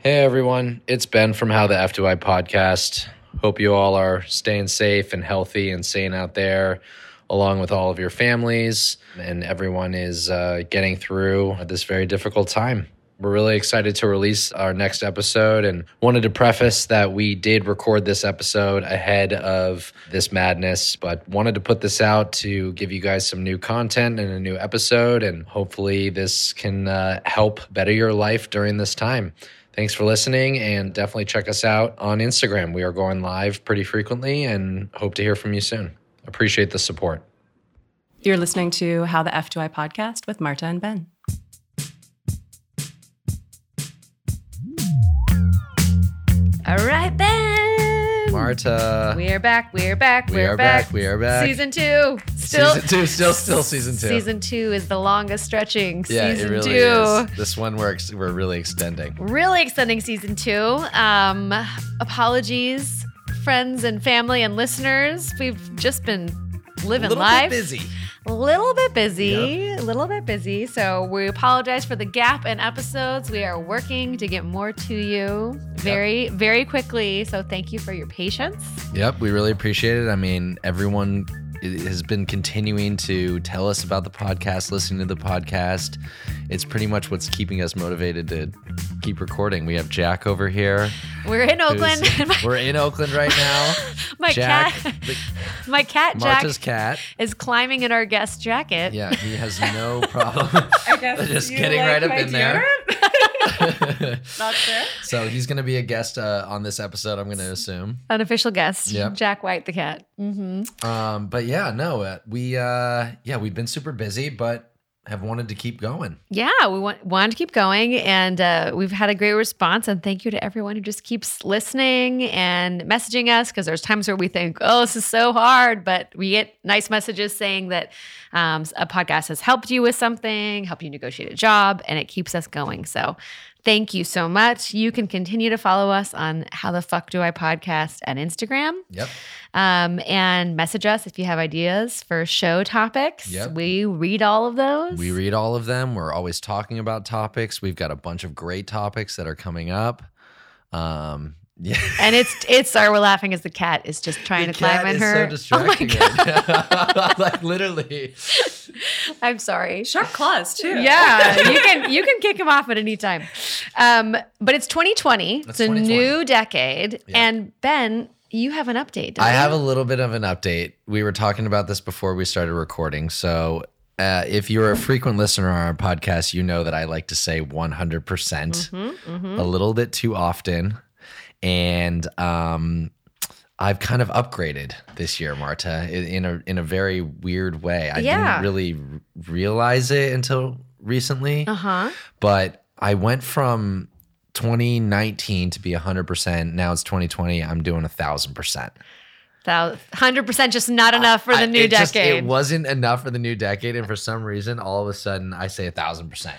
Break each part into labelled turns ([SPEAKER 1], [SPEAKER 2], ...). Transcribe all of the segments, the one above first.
[SPEAKER 1] Hey everyone, it's Ben from How the F Do I podcast. Hope you all are staying safe and healthy and sane out there, along with all of your families, and everyone is uh, getting through this very difficult time. We're really excited to release our next episode and wanted to preface that we did record this episode ahead of this madness, but wanted to put this out to give you guys some new content and a new episode. And hopefully, this can uh, help better your life during this time. Thanks for listening and definitely check us out on Instagram. We are going live pretty frequently and hope to hear from you soon. Appreciate the support.
[SPEAKER 2] You're listening to How the F Do I podcast with Marta and Ben.
[SPEAKER 3] All right, Ben.
[SPEAKER 1] Marta.
[SPEAKER 3] We are back. We are back.
[SPEAKER 1] We are back, we are back.
[SPEAKER 3] Season two. Still.
[SPEAKER 1] season two, still, still season two.
[SPEAKER 3] Season two is the longest stretching
[SPEAKER 1] yeah,
[SPEAKER 3] season
[SPEAKER 1] it really
[SPEAKER 3] two.
[SPEAKER 1] is. This one we're, ex- we're really extending.
[SPEAKER 3] Really extending season two. Um, apologies, friends and family and listeners. We've just been living
[SPEAKER 1] little
[SPEAKER 3] life.
[SPEAKER 1] bit busy.
[SPEAKER 3] A little bit busy, a little bit busy. So we apologize for the gap in episodes. We are working to get more to you very, very quickly. So thank you for your patience.
[SPEAKER 1] Yep, we really appreciate it. I mean, everyone has been continuing to tell us about the podcast, listening to the podcast. It's pretty much what's keeping us motivated to keep recording. We have Jack over here.
[SPEAKER 3] We're in Oakland.
[SPEAKER 1] We're in Oakland right now.
[SPEAKER 3] my
[SPEAKER 1] Jack,
[SPEAKER 3] cat,
[SPEAKER 1] the-
[SPEAKER 3] my cat Jack
[SPEAKER 1] Marta's cat.
[SPEAKER 3] is climbing in our guest jacket.
[SPEAKER 1] Yeah, he has no problem.
[SPEAKER 2] I guess
[SPEAKER 1] Just getting right up in there.
[SPEAKER 2] Not sure.
[SPEAKER 1] so he's going to be a guest uh, on this episode, I'm going to assume.
[SPEAKER 3] Unofficial guest,
[SPEAKER 1] Yep.
[SPEAKER 3] Jack White the cat. hmm
[SPEAKER 1] Um, but yeah, no, uh, we uh, yeah we've been super busy, but have wanted to keep going.
[SPEAKER 3] Yeah, we want wanted to keep going, and uh, we've had a great response. And thank you to everyone who just keeps listening and messaging us. Because there's times where we think, "Oh, this is so hard," but we get nice messages saying that um, a podcast has helped you with something, helped you negotiate a job, and it keeps us going. So. Thank you so much. You can continue to follow us on How the Fuck Do I podcast at Instagram.
[SPEAKER 1] Yep.
[SPEAKER 3] um, and message us if you have ideas for show topics.
[SPEAKER 1] Yep.
[SPEAKER 3] We read all of those.
[SPEAKER 1] We read all of them. We're always talking about topics. We've got a bunch of great topics that are coming up. Um, yeah.
[SPEAKER 3] and it's it's sorry we're laughing as the cat is just trying
[SPEAKER 1] The
[SPEAKER 3] to climb
[SPEAKER 1] cat
[SPEAKER 3] in
[SPEAKER 1] is
[SPEAKER 3] her.
[SPEAKER 1] so
[SPEAKER 3] oh my god!
[SPEAKER 1] like literally.
[SPEAKER 3] I'm sorry.
[SPEAKER 2] Sharp claws too.
[SPEAKER 3] Yeah, you can you can kick him off at any time. Um, but it's 2020.
[SPEAKER 1] It's
[SPEAKER 3] It's, a new decade,
[SPEAKER 1] Yeah.
[SPEAKER 3] and Ben, you have an update. don't
[SPEAKER 1] I
[SPEAKER 3] you?
[SPEAKER 1] have a little bit of an update. We were talking about this before we started recording. So, uh, if you're a frequent listener on our podcast, you know that I like to say 100%
[SPEAKER 3] Mm-hmm,
[SPEAKER 1] a little bit too often. And um, I've kind of upgraded this year, Marta, in a in a very weird way. I
[SPEAKER 3] Yeah.
[SPEAKER 1] didn't really r- realize it until recently,
[SPEAKER 3] Uh huh.
[SPEAKER 1] but I went from 2019 to be 100%. Now it's 2020. I'm doing a thousand percent.
[SPEAKER 3] Hundred percent, just not enough for the
[SPEAKER 1] I-
[SPEAKER 3] new
[SPEAKER 1] it just-
[SPEAKER 3] decade.
[SPEAKER 1] it wasn't enough for the new decade, and for some reason, all of a sudden, I say a thousand percent.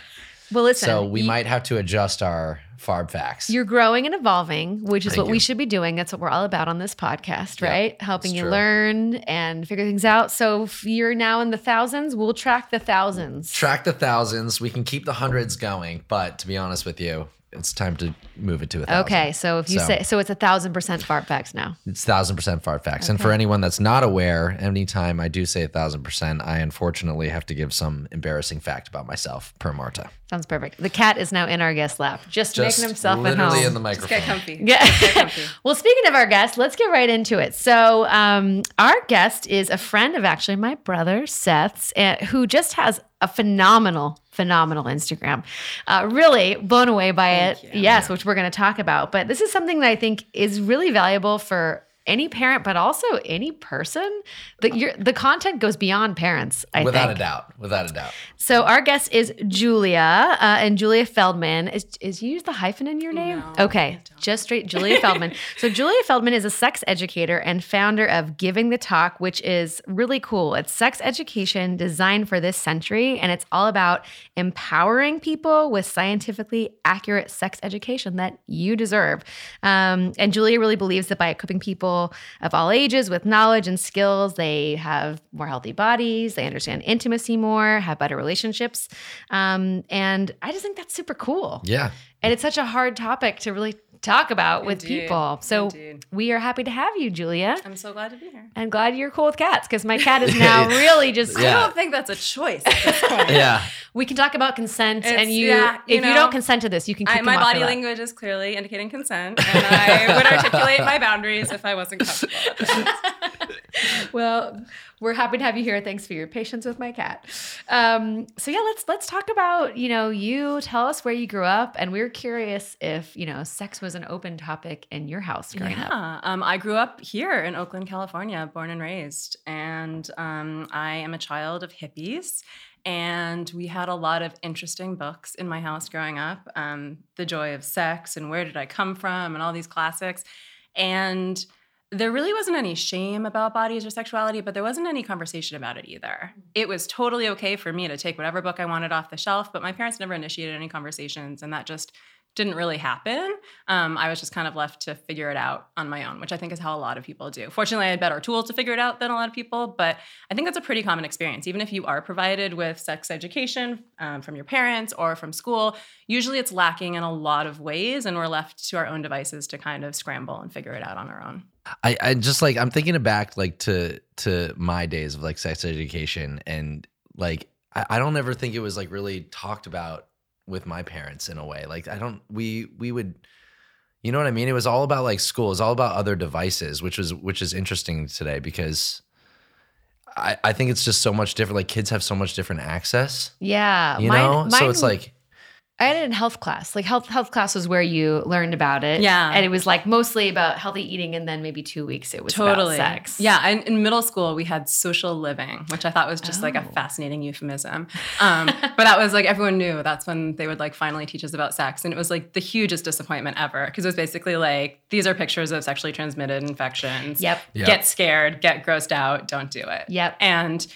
[SPEAKER 3] well, listen.
[SPEAKER 1] So we
[SPEAKER 3] you-
[SPEAKER 1] might have to adjust our fart facts.
[SPEAKER 3] You're growing and evolving, which is
[SPEAKER 1] Thank
[SPEAKER 3] what we should be doing. That's what we're all about on this podcast, right? Helping you
[SPEAKER 1] true.
[SPEAKER 3] learn and figure things out. So if you're now in the thousands, we'll track the thousands.
[SPEAKER 1] Track the thousands. We can keep the hundreds going, but to be honest with you, it's time to move it to a thousand.
[SPEAKER 3] Okay, so if you
[SPEAKER 1] So-
[SPEAKER 3] say so, it's a thousand percent fart facts now.
[SPEAKER 1] It's thousand percent fart facts. And for anyone that's not aware, anytime I do say a thousand percent, I unfortunately have to give some embarrassing fact about myself per Marta.
[SPEAKER 3] Sounds perfect. The cat is now in our guest lap, just,
[SPEAKER 1] Just
[SPEAKER 3] making himself at
[SPEAKER 1] literally
[SPEAKER 3] home.
[SPEAKER 1] in the
[SPEAKER 2] Just
[SPEAKER 1] microphone.
[SPEAKER 2] get comfy.
[SPEAKER 3] Yeah.
[SPEAKER 2] Get comfy.
[SPEAKER 3] well, speaking of our guest, let's get right into it. So, um, our guest is a friend of actually my brother Seth's, uh, who just has a phenomenal, phenomenal Instagram. Uh, really blown away by
[SPEAKER 2] Thank
[SPEAKER 3] it.
[SPEAKER 2] you.
[SPEAKER 3] Yes, which we're going to talk about. But this is something that I think is really valuable for any parent, but also any person. The, your, the content goes beyond parents. I
[SPEAKER 1] Without
[SPEAKER 3] think.
[SPEAKER 1] a doubt. Without a doubt.
[SPEAKER 3] So our guest is Julia, uh, and Julia Feldman. Is is you use the hyphen in your name?
[SPEAKER 2] No,
[SPEAKER 3] okay,
[SPEAKER 2] I don't.
[SPEAKER 3] Just straight Julia Feldman. So Julia Feldman is a sex educator and founder of Giving the Talk, which is really cool. It's sex education designed for this century, and it's all about empowering people with scientifically accurate sex education that you deserve. Um, and Julia really believes that by equipping people of all ages with knowledge and skills, they have more healthy bodies, they understand intimacy more, have better relationships. Um, and I just think that's super cool.
[SPEAKER 1] Yeah.
[SPEAKER 3] And it's such a hard topic to really talk about with
[SPEAKER 2] Indeed.
[SPEAKER 3] people. So
[SPEAKER 2] Indeed.
[SPEAKER 3] we are happy to have you, Julia.
[SPEAKER 2] I'm so glad to be here.
[SPEAKER 3] And glad you're cool with cats because my cat is now really just.
[SPEAKER 2] I don't think that's a choice at this point.
[SPEAKER 4] Yeah.
[SPEAKER 3] We can talk about consent,
[SPEAKER 2] It's-
[SPEAKER 3] and you,
[SPEAKER 2] yeah, you
[SPEAKER 3] if you don't consent to this, you can keep
[SPEAKER 2] I, my body language is clearly indicating consent, and I would articulate my boundaries if I wasn't comfortable.
[SPEAKER 3] well, we're happy to have you here. Thanks for your patience with my cat. Um, so yeah, let's let's talk about you know you tell us where you grew up, and we are curious if you know sex was an open topic in your house growing up.
[SPEAKER 2] Yeah, um, I grew up here in Oakland, California, born and raised, and um, I am a child of hippies. And we had a lot of interesting books in my house growing up um, The Joy of Sex and Where Did I Come From and all these classics. And there really wasn't any shame about bodies or sexuality, but there wasn't any conversation about it either. It was totally okay for me to take whatever book I wanted off the shelf, but my parents never initiated any conversations, and that just didn't really happen. Um, I was just kind of left to figure it out on my own, which I think is how a lot of people do. Fortunately, I had better tools to figure it out than a lot of people, but I think that's a pretty common experience. Even if you are provided with sex education um, from your parents or from school, usually it's lacking in a lot of ways, and we're left to our own devices to kind of scramble and figure it out on our own.
[SPEAKER 4] I, I just like I'm thinking back like to to my days of like sex education and like I, I don't ever think it was like really talked about with my parents in a way. Like I don't we we would you know what I mean? It was all about like school, it was all about other devices, which was which is interesting today because I, I think it's just so much different. Like kids have so much different access.
[SPEAKER 3] Yeah,
[SPEAKER 4] You
[SPEAKER 3] mine-
[SPEAKER 4] know? so it's like
[SPEAKER 3] I had it in health class. Like health health class was where you learned about it.
[SPEAKER 2] Yeah.
[SPEAKER 3] and it was like mostly about healthy eating, and then maybe two weeks it was
[SPEAKER 2] totally
[SPEAKER 3] about sex.
[SPEAKER 2] Yeah, and in middle school we had social living, which I thought was just like a
[SPEAKER 3] Oh.
[SPEAKER 2] fascinating euphemism. Um, but that was like everyone knew that's when they would like finally teach us about sex, and it was like the hugest disappointment ever because it was basically like these are pictures of sexually transmitted infections.
[SPEAKER 3] Yep.
[SPEAKER 4] Yeah.
[SPEAKER 2] Get scared, get grossed out, don't do it.
[SPEAKER 3] Yep.
[SPEAKER 2] And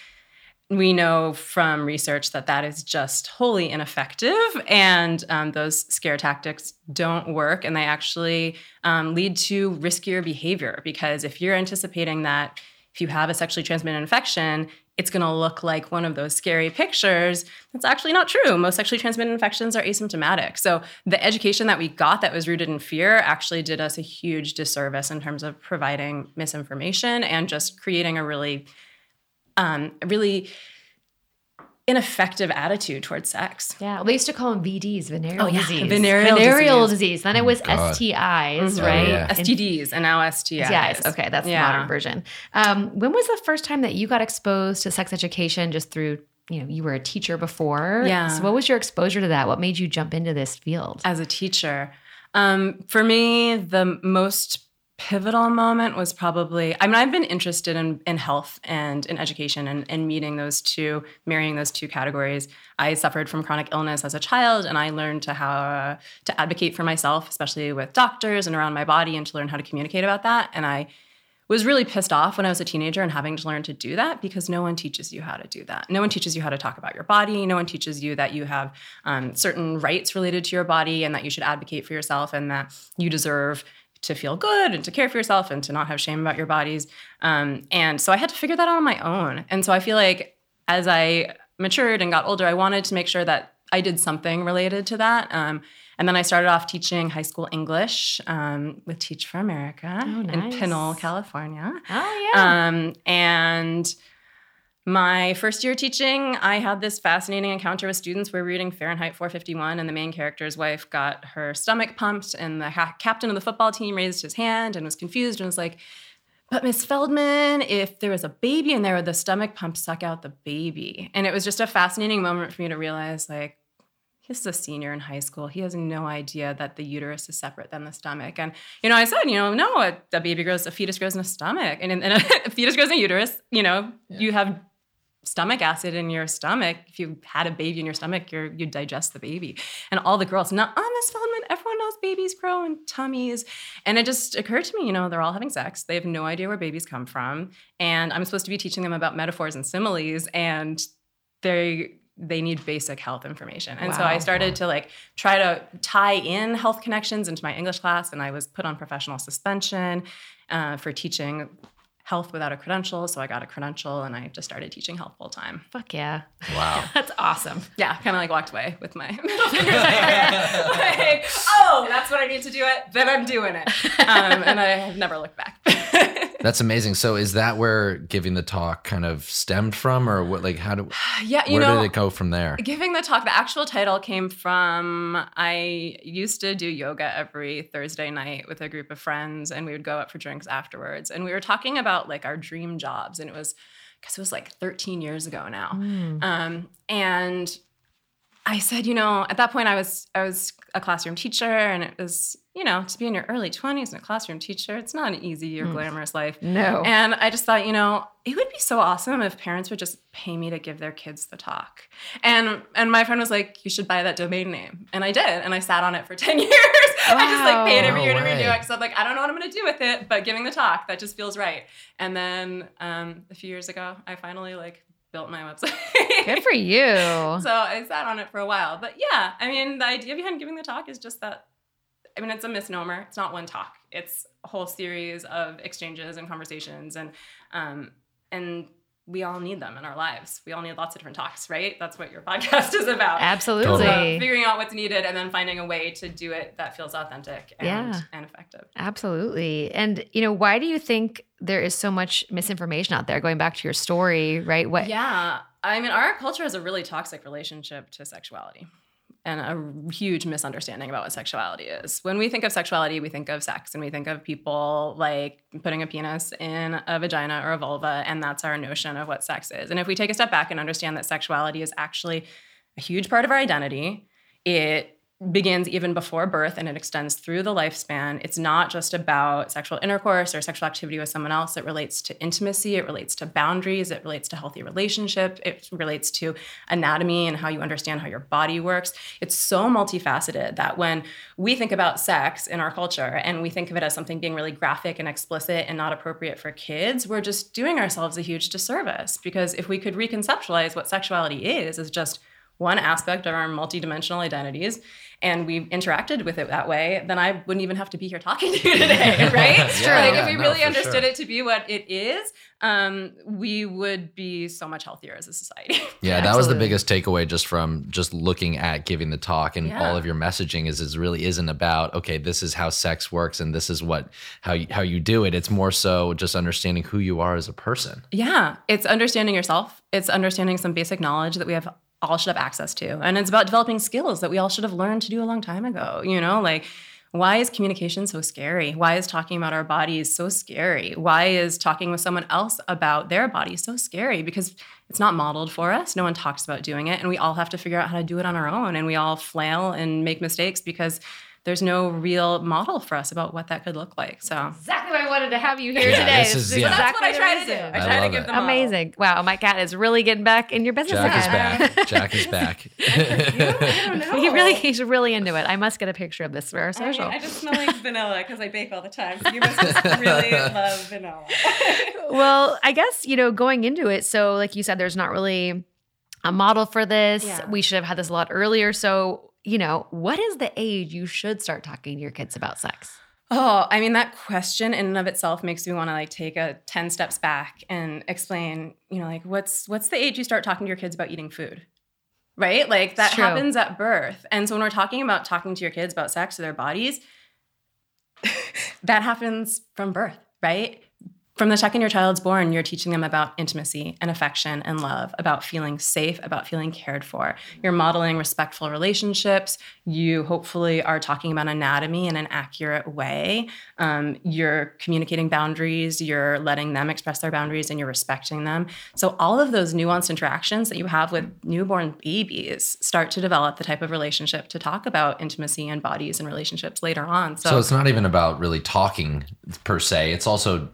[SPEAKER 2] we know from research that that is just wholly ineffective, and um, those scare tactics don't work, and they actually um, lead to riskier behavior. Because if you're anticipating that if you have a sexually transmitted infection, it's going to look like one of those scary pictures. That's actually not true. Most sexually transmitted infections are asymptomatic. So the education that we got that was rooted in fear actually did us a huge disservice in terms of providing misinformation and just creating a really um, a really ineffective attitude towards sex.
[SPEAKER 3] Yeah, they used to call them VDs, venereal
[SPEAKER 2] Oh, yeah,
[SPEAKER 3] disease.
[SPEAKER 2] venereal
[SPEAKER 3] disease. Then it was
[SPEAKER 4] God.
[SPEAKER 3] STIs,
[SPEAKER 2] Mhm.
[SPEAKER 3] right?
[SPEAKER 4] yeah.
[SPEAKER 3] And-
[SPEAKER 2] STDs and now STIs.
[SPEAKER 3] STIs. Okay, that's
[SPEAKER 2] Yeah.
[SPEAKER 3] the modern version. Um, when was the first time that you got exposed to sex education just through, you know, you were a teacher before?
[SPEAKER 2] Yeah.
[SPEAKER 3] So what was your exposure to that? What made you jump into this field?
[SPEAKER 2] As a teacher, um, for me, the most pivotal moment was probably I mean, I've been interested in, in health and in education and, and meeting those two, marrying those two categories. I suffered from chronic illness as a child, and I learned to how uh, to advocate for myself, especially with doctors and around my body, and to learn how to communicate about that. And I was really pissed off when I was a teenager and having to learn to do that because no one teaches you how to do that. No one teaches you how to talk about your body. No one teaches you that you have um, certain rights related to your body and that you should advocate for yourself and that you deserve to feel good and to care for yourself and to not have shame about your bodies. Um, and so I had to figure that out on my own. And so I feel like as I matured and got older, I wanted to make sure that I did something related to that. Um, and then I started off teaching high school English um, with Teach for America
[SPEAKER 3] Oh,
[SPEAKER 2] in
[SPEAKER 3] nice.
[SPEAKER 2] Pinole, California.
[SPEAKER 3] Oh yeah.
[SPEAKER 2] Um, and my first year teaching, I had this fascinating encounter with students. We were reading Fahrenheit 451, and the main character's wife got her stomach pumped, and the ha- captain of the football team raised his hand and was confused and was like, but Miss Feldman, if there was a baby in there, would the stomach pump suck out the baby? And it was just a fascinating moment for me to realize, like, he's a senior in high school. He has no idea that the uterus is separate than the stomach. And, you know, I said, you know, no, a, a baby grows, a fetus grows in a stomach. And, and a, fetus grows in a uterus, you know, you have stomach acid in your stomach. If you had a baby in your stomach, you're, you digest the baby. And all the girls, not on Miss Feldman, everyone knows babies grow in tummies. And it just occurred to me, you know, they're all having sex. They have no idea where babies come from. And I'm supposed to be teaching them about metaphors and similes. And they they need basic health information. And so I started to like try to tie in health connections into my English class. And I was put on professional suspension uh, for teaching health without a credential. So I got a credential and I just started teaching health full time.
[SPEAKER 3] Fuck yeah.
[SPEAKER 4] Wow.
[SPEAKER 3] That's awesome.
[SPEAKER 2] Yeah, kind of like walked away with my middle finger. like, oh, that's what I need to do it. Then I'm doing it. Um, and I have never looked back.
[SPEAKER 4] That's amazing. So is that where giving the talk kind of stemmed from or what like how do
[SPEAKER 2] yeah, you
[SPEAKER 4] where
[SPEAKER 2] know,
[SPEAKER 4] did it go from there?
[SPEAKER 2] Giving the talk, the actual title came from I used to do yoga every Thursday night with a group of friends, and we would go out for drinks afterwards. And we were talking about like our dream jobs, and it was because it was like 13 years ago now. Um, and I said, you know, at that point I was I was a classroom teacher, and it was you know to be in your early 20s and a classroom teacher, it's not an easy or glamorous life.
[SPEAKER 3] No.
[SPEAKER 2] And I just thought, you know, it would be so awesome if parents would just pay me to give their kids the talk. And and my friend was like, you should buy that domain name. And I did. And I sat on it for 10 years. I just like paid every
[SPEAKER 4] Wow.
[SPEAKER 2] year to
[SPEAKER 4] No
[SPEAKER 2] renew it because I'm like, I don't know what I'm gonna do with it, but giving the talk, that just feels right. And then um, a few years ago, I finally like built my website.
[SPEAKER 3] Good for you.
[SPEAKER 2] so I sat on it for a while. But yeah, I mean, the idea behind giving the talk is just that. I mean, it's a misnomer. It's not one talk. It's a whole series of exchanges and conversations, and um, and we all need them in our lives. We all need lots of different talks, right? That's what your podcast is about.
[SPEAKER 3] Absolutely.
[SPEAKER 4] Totally.
[SPEAKER 2] So figuring out what's needed and then finding a way to do it that feels authentic and,
[SPEAKER 3] Yeah.
[SPEAKER 2] and effective.
[SPEAKER 3] Absolutely. And you know, why do you think there is so much misinformation out there? Going back to your story, right? What
[SPEAKER 2] Yeah. I mean, our culture has a really toxic relationship to sexuality and a huge misunderstanding about what sexuality is. When we think of sexuality, we think of sex and we think of people like putting a penis in a vagina or a vulva, and that's our notion of what sex is. And if we take a step back and understand that sexuality is actually a huge part of our identity, it begins even before birth and it extends through the lifespan. It's not just about sexual intercourse or sexual activity with someone else. It relates to intimacy, it relates to boundaries, it relates to healthy relationship, it relates to anatomy and how you understand how your body works. It's so multifaceted that when we think about sex in our culture and we think of it as something being really graphic and explicit and not appropriate for kids, we're just doing ourselves a huge disservice because if we could reconceptualize what sexuality is as just one aspect of our multidimensional identities and we interacted with it that way, then I wouldn't even have to be here talking to you today, right?
[SPEAKER 4] It's
[SPEAKER 3] true.
[SPEAKER 2] Like
[SPEAKER 4] Yeah,
[SPEAKER 2] if we
[SPEAKER 4] no,
[SPEAKER 2] really
[SPEAKER 4] for
[SPEAKER 2] understood
[SPEAKER 4] sure.
[SPEAKER 2] it to be what it is, um, we would be so much healthier as a society.
[SPEAKER 4] Yeah, that was the biggest takeaway just from just looking at giving the talk and
[SPEAKER 2] Yeah.
[SPEAKER 4] all of your messaging is is really isn't about okay, this is how sex works and this is what how you, how you do it. It's more so just understanding who you are as a person.
[SPEAKER 2] Yeah, it's understanding yourself. It's understanding some basic knowledge that we have all should have access to. And it's about developing skills that we all should have learned to do a long time ago. You know, like why is communication so scary? Why is talking about our bodies so scary? Why is talking with someone else about their body so scary? Because it's not modeled for us. No one talks about doing it. And we all have to figure out how to do it on our own. And we all flail and make mistakes because there's no real model for us about what that could look like. So
[SPEAKER 3] exactly why I wanted to have you here
[SPEAKER 4] Yeah,
[SPEAKER 3] today.
[SPEAKER 4] this
[SPEAKER 3] This
[SPEAKER 4] is-
[SPEAKER 3] is
[SPEAKER 4] yeah.
[SPEAKER 2] that's
[SPEAKER 3] exactly
[SPEAKER 2] what I try to do. I
[SPEAKER 4] I
[SPEAKER 2] try to
[SPEAKER 4] love
[SPEAKER 2] give
[SPEAKER 4] it.
[SPEAKER 2] them.
[SPEAKER 3] Amazing. Wow, my cat is really getting back in your business
[SPEAKER 4] Jack is back. Jack is back.
[SPEAKER 2] I don't know.
[SPEAKER 3] He really he's really into it. I must get a picture of this for our
[SPEAKER 2] I, mean,
[SPEAKER 3] social.
[SPEAKER 2] I just smell like vanilla because I bake all the time. So you must really love vanilla.
[SPEAKER 3] well, I guess, you know, going into it, so like you said, there's not really a model for this.
[SPEAKER 2] Yeah.
[SPEAKER 3] We should have had this a lot earlier. So, you know, what is the age you should start talking to your kids about sex?
[SPEAKER 2] oh, I mean, that question in and of itself makes me want to like take a 10 steps back and explain, you know, like what's what's the age you start talking to your kids about eating food? Right? Like that
[SPEAKER 3] true.
[SPEAKER 2] happens at birth. And so when we're talking about talking to your kids about sex or their bodies, that happens from birth, right? From the second your child's born, you're teaching them about intimacy and affection and love, about feeling safe, about feeling cared for. You're modeling respectful relationships. You hopefully are talking about anatomy in an accurate way. Um, you're communicating boundaries. You're letting them express their boundaries and you're respecting them. So, all of those nuanced interactions that you have with newborn babies start to develop the type of relationship to talk about intimacy and bodies and relationships later on.
[SPEAKER 4] So it's not even about really talking per se. It's also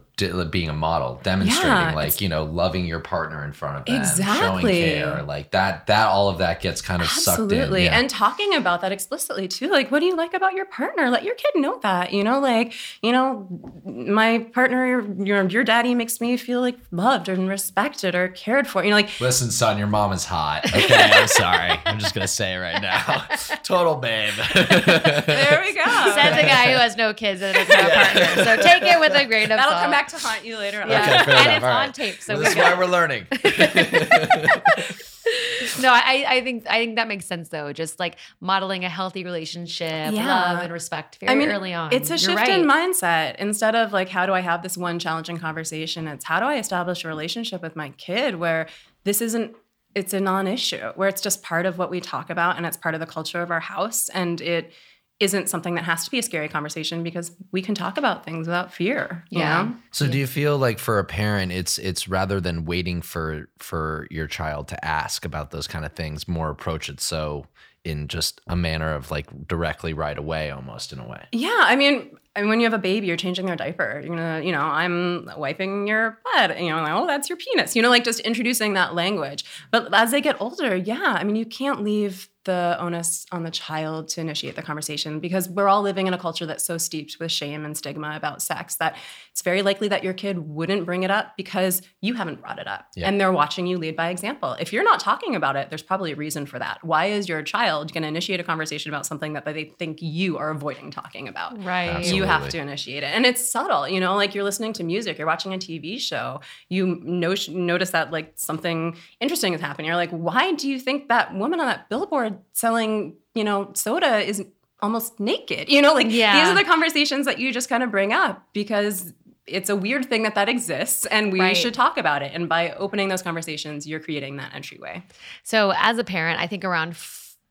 [SPEAKER 4] being a model, demonstrating
[SPEAKER 2] Yeah,
[SPEAKER 4] like you know loving your partner in front of them, showing care, like that. That all of that gets kind of sucked in.
[SPEAKER 2] Absolutely.
[SPEAKER 4] Yeah.
[SPEAKER 2] And talking about that explicitly too. Like, what do you like about your partner? Let your kid know that. You know, like, you know, my partner, your your daddy makes me feel like loved and respected or cared for. You know, like
[SPEAKER 4] Listen, son, your mom is hot. Okay, I'm sorry. I'm just gonna say it right now. Total babe.
[SPEAKER 2] there we go.
[SPEAKER 3] Says a guy who has no kids and doesn't have a partner. So take it with a grain of
[SPEAKER 2] That'll
[SPEAKER 3] salt.
[SPEAKER 2] come back to haunt you later on.
[SPEAKER 3] Yeah.
[SPEAKER 1] Okay, fair
[SPEAKER 3] and
[SPEAKER 1] enough.
[SPEAKER 3] it's
[SPEAKER 1] All
[SPEAKER 3] on tape, so
[SPEAKER 1] Well,
[SPEAKER 3] we
[SPEAKER 1] this is why we're learning.
[SPEAKER 3] no, I, I think I think that makes sense though. Just like modeling a healthy relationship,
[SPEAKER 2] Yeah.
[SPEAKER 3] love and respect very
[SPEAKER 2] I mean,
[SPEAKER 3] early on.
[SPEAKER 2] It's a
[SPEAKER 3] You're
[SPEAKER 2] shift
[SPEAKER 3] right.
[SPEAKER 2] in mindset. Instead of like, how do I have this one challenging conversation? It's how do I establish a relationship with my kid where this isn't, it's a non issue, where it's just part of what we talk about and it's part of the culture of our house. And it isn't something that has to be a scary conversation because we can talk about things without fear. You
[SPEAKER 3] Yeah.
[SPEAKER 2] Know?
[SPEAKER 1] So do you feel like for a parent it's it's rather than waiting for for your child to ask about those kind of things, more approach it so in just a manner of like directly right away almost in a way.
[SPEAKER 2] Yeah, I mean, I mean, when you have a baby, you're changing their diaper. You're gonna, you know, I'm wiping your butt. You know, like, oh, that's your penis. You know, like just introducing that language. But as they get older, yeah, I mean, you can't leave the onus on the child to initiate the conversation because we're all living in a culture that's so steeped with shame and stigma about sex that it's very likely that your kid wouldn't bring it up because you haven't brought it up
[SPEAKER 1] Yeah.
[SPEAKER 2] and they're watching you lead by example. If you're not talking about it, there's probably a reason for that. Why is your child going to initiate a conversation about something that they think you are avoiding talking about?
[SPEAKER 3] right.
[SPEAKER 2] you have to initiate it and it's subtle you know like you're listening to music you're watching a tv show you no- notice that like something interesting is happening you're like why do you think that woman on that billboard selling you know soda is almost naked you know like
[SPEAKER 3] Yeah.
[SPEAKER 2] these are the conversations that you just kind of bring up because it's a weird thing that that exists and we
[SPEAKER 3] Right.
[SPEAKER 2] should talk about it and by opening those conversations you're creating that entryway
[SPEAKER 3] So as a parent, I think around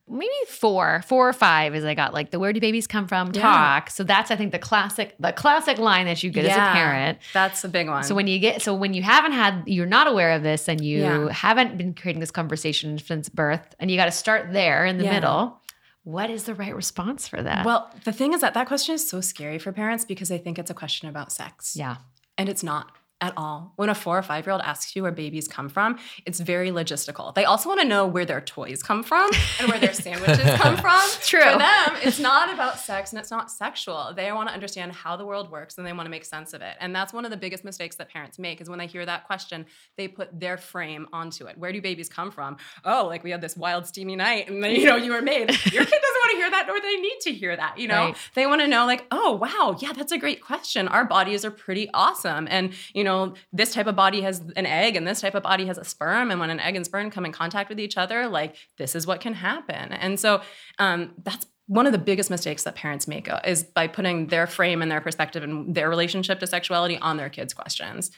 [SPEAKER 3] maybe four, four or five is I got like the where do babies come from
[SPEAKER 2] Yeah.
[SPEAKER 3] talk. So that's I think the classic, the classic line that you get as a parent.
[SPEAKER 2] that's a big one
[SPEAKER 3] So when you get, so when you haven't had, you're not aware of this, and you
[SPEAKER 2] Yeah.
[SPEAKER 3] haven't been creating this conversation since birth, and you got to start there in the
[SPEAKER 2] Yeah.
[SPEAKER 3] middle. What is the right response for that?
[SPEAKER 2] well the thing is that that question is so scary for parents because they think it's a question about sex
[SPEAKER 3] yeah,
[SPEAKER 2] And it's not at all. When a four or five year old asks you where babies come from, it's very logistical. They also want to know where their toys come from and where their sandwiches come from.
[SPEAKER 3] True.
[SPEAKER 2] For them, it's not about sex and it's not sexual. They want to understand how the world works and they want to make sense of it. And that's one of the biggest mistakes that parents make is when they hear that question, they put their frame onto it. Where do babies come from? Oh, like we had this wild steamy night and then you know you were made. Your kid doesn't want to hear that nor they need to hear that, you know?
[SPEAKER 3] Right.
[SPEAKER 2] They want to know, like, oh, wow, yeah, that's a great question. Our bodies are pretty awesome. And, you know, this type of body has an egg and this type of body has a sperm. And when an egg and sperm come in contact with each other, like, this is what can happen. And so um, that's one of the biggest mistakes that parents make uh, is by putting their frame and their perspective and their relationship to sexuality on their kids' questions.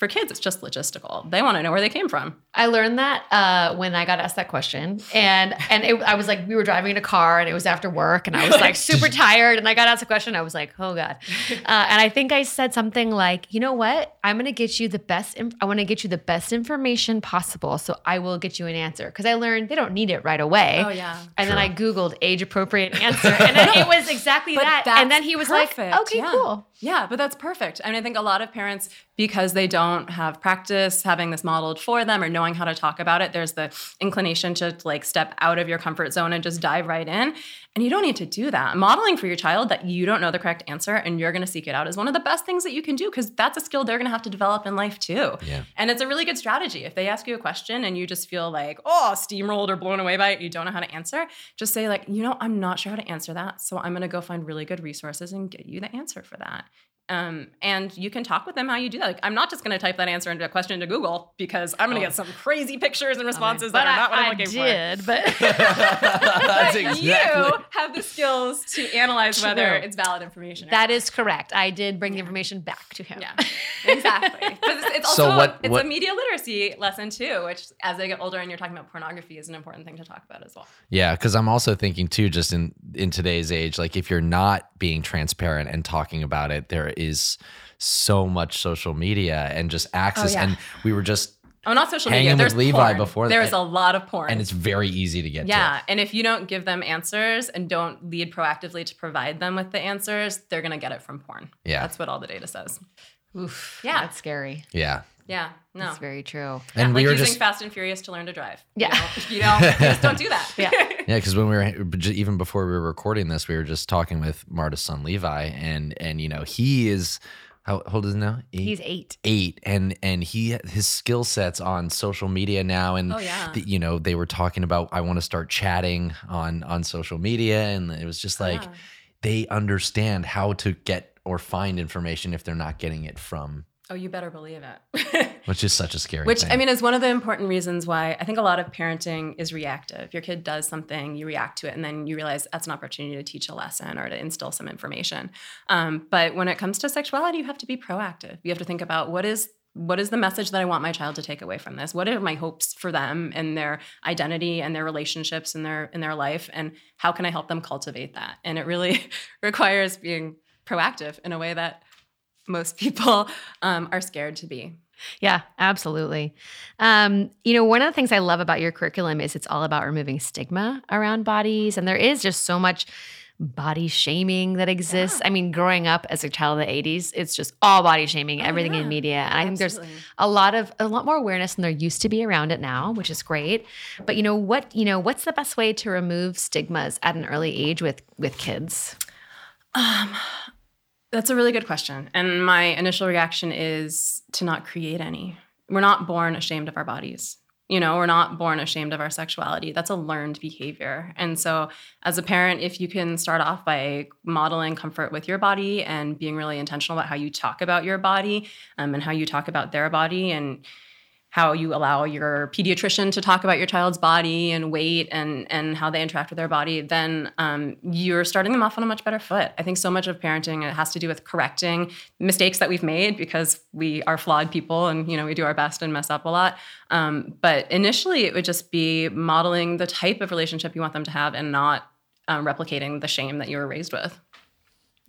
[SPEAKER 2] For kids, it's just logistical. They want to know where they came from.
[SPEAKER 3] I learned that uh, when I got asked that question, and and it, I was like, we were driving in a car, and it was after work, and I was like super tired, and I got asked a question. I was like, oh god, uh, and I think I said something like, you know what? I'm gonna get you the best. Inf- I want to get you the best information possible, so I will get you an answer because I learned they don't need it right away.
[SPEAKER 2] Oh, yeah.
[SPEAKER 3] And then I googled age appropriate answer, and then it was exactly
[SPEAKER 2] But
[SPEAKER 3] that. And then he was
[SPEAKER 2] perfect,
[SPEAKER 3] like, okay,
[SPEAKER 2] yeah.
[SPEAKER 3] cool.
[SPEAKER 2] Yeah, but that's perfect. And I think a lot of parents, because they don't have practice having this modeled for them or knowing how to talk about it, there's the inclination to like step out of your comfort zone and just dive right in. And you don't need to do that. Modeling for your child that you don't know the correct answer and you're going to seek it out is one of the best things that you can do because that's a skill they're going to have to develop in life too.
[SPEAKER 1] Yeah.
[SPEAKER 2] And it's a really good strategy. If they ask you a question and you just feel like, oh, steamrolled or blown away by it, you don't know how to answer, just say, like, you know, I'm not sure how to answer that. So I'm going to go find really good resources and get you the answer for that. Um, and you can talk with them how you do that. Like, I'm not just going to type that answer into a question into Google because I'm going to
[SPEAKER 3] Oh.
[SPEAKER 2] get some crazy pictures and responses
[SPEAKER 3] But
[SPEAKER 2] that are not what
[SPEAKER 3] I,
[SPEAKER 2] I'm
[SPEAKER 3] I
[SPEAKER 2] looking for.
[SPEAKER 3] did, but
[SPEAKER 2] But
[SPEAKER 1] exactly.
[SPEAKER 2] you have the skills to analyze whether it's valid information. Or
[SPEAKER 3] that
[SPEAKER 2] not.
[SPEAKER 3] is correct. I did bring the information back to him.
[SPEAKER 2] Yeah, exactly. But it's, it's
[SPEAKER 1] So
[SPEAKER 2] also
[SPEAKER 1] what-
[SPEAKER 2] it's
[SPEAKER 1] what-
[SPEAKER 2] a media literacy lesson too, which as they get older and you're talking about pornography is an important thing to talk about as well.
[SPEAKER 1] Yeah, because I'm also thinking too, just in in today's age, like if you're not being transparent and talking about it, there is so much social media and just access.
[SPEAKER 2] Oh, yeah.
[SPEAKER 1] And we were just,
[SPEAKER 2] Oh, not social
[SPEAKER 1] Hanging
[SPEAKER 2] media.
[SPEAKER 1] with
[SPEAKER 2] There's
[SPEAKER 1] Levi
[SPEAKER 2] porn.
[SPEAKER 1] before that.
[SPEAKER 2] There's a lot of porn.
[SPEAKER 1] and it's very easy to get
[SPEAKER 2] yeah, and if you don't give them answers and don't lead proactively to provide them with the answers, they're gonna get it from porn.
[SPEAKER 1] Yeah.
[SPEAKER 2] that's what all the data says.
[SPEAKER 3] Oof.
[SPEAKER 2] Yeah.
[SPEAKER 3] That's scary.
[SPEAKER 1] Yeah.
[SPEAKER 2] Yeah, no.
[SPEAKER 3] That's very true.
[SPEAKER 2] Yeah,
[SPEAKER 1] And we
[SPEAKER 2] like
[SPEAKER 1] were
[SPEAKER 2] using
[SPEAKER 1] just,
[SPEAKER 2] Fast and Furious to learn to drive.
[SPEAKER 3] Yeah.
[SPEAKER 2] you know, you, know, you just don't do that.
[SPEAKER 3] Yeah.
[SPEAKER 1] yeah, because when we were even before we were recording this, we were just talking with Marta's son Levi, and and you know he is how old is he now? Eight?
[SPEAKER 3] He's eight.
[SPEAKER 1] eight and and he his skill sets on social media now and
[SPEAKER 2] Oh, yeah.
[SPEAKER 1] the- you know they were talking about i want to start chatting on on social media and it was just like
[SPEAKER 2] Yeah.
[SPEAKER 1] they understand how to get or find information if they're not getting it from
[SPEAKER 2] Oh, you better believe it.
[SPEAKER 1] which is such a scary
[SPEAKER 2] Which
[SPEAKER 1] thing.
[SPEAKER 2] I mean is one of the important reasons why I think a lot of parenting is reactive. Your kid does something, you react to it, and then you realize that's an opportunity to teach a lesson or to instill some information. Um, but when it comes to sexuality, you have to be proactive. You have to think about what is what is the message that I want my child to take away from this? What are my hopes for them and their identity and their relationships and their in their life, and how can I help them cultivate that? And it really requires being proactive in a way that most people um, are scared to be.
[SPEAKER 3] Yeah, absolutely. Um, you know, one of the things I love about your curriculum is it's all about removing stigma around bodies. And there is just so much body shaming that exists. I mean, growing up as a child of the 80s, it's just all body shaming, everything
[SPEAKER 2] yeah.
[SPEAKER 3] in media. And I think there's a lot of a lot more awareness than there used to be around it now, which is great. But you know what, you know, what's the best way to remove stigmas at an early age with with kids?
[SPEAKER 2] Um, that's a really good question. And my initial reaction is to not create any. We're not born ashamed of our bodies. You know, we're not born ashamed of our sexuality. That's a learned behavior. And so, as a parent, if you can start off by modeling comfort with your body and being really intentional about how you talk about your body um, and how you talk about their body and how you allow your pediatrician to talk about your child's body and weight and and how they interact with their body, then um, you're starting them off on a much better foot. I think so much of parenting it has to do with correcting mistakes that we've made because we are flawed people and you know we do our best and mess up a lot. Um, but initially, it would just be modeling the type of relationship you want them to have and not um, replicating the shame that you were raised with.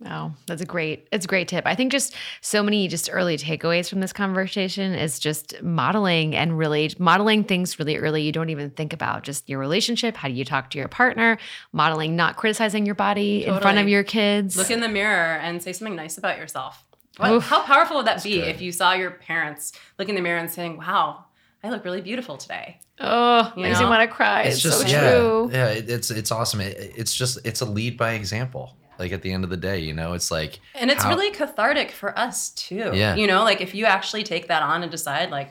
[SPEAKER 3] Wow, that's a great, it's a great tip. I think just so many just early takeaways from this conversation is just modeling and really modeling things really early. You don't even think about just your relationship. How do you talk to your partner? Modeling, not criticizing your body in front of your kids.
[SPEAKER 2] Look in the mirror and say something nice about yourself. What,
[SPEAKER 3] Oof.
[SPEAKER 2] how powerful would that be
[SPEAKER 1] good.
[SPEAKER 2] if you saw your parents look in the mirror and saying, "Wow, I look really beautiful today."
[SPEAKER 3] oh,
[SPEAKER 2] You
[SPEAKER 3] makes
[SPEAKER 2] know?
[SPEAKER 3] me want to cry. It's,
[SPEAKER 1] it's just
[SPEAKER 3] so
[SPEAKER 1] yeah,
[SPEAKER 3] true.
[SPEAKER 1] yeah. it- It's it's awesome. It, it's just it's a lead by example. Like at the end of the day, you know, it's like
[SPEAKER 2] And it's
[SPEAKER 1] how-
[SPEAKER 2] really cathartic for us too.
[SPEAKER 1] Yeah.
[SPEAKER 2] You know, like if you actually take that on and decide like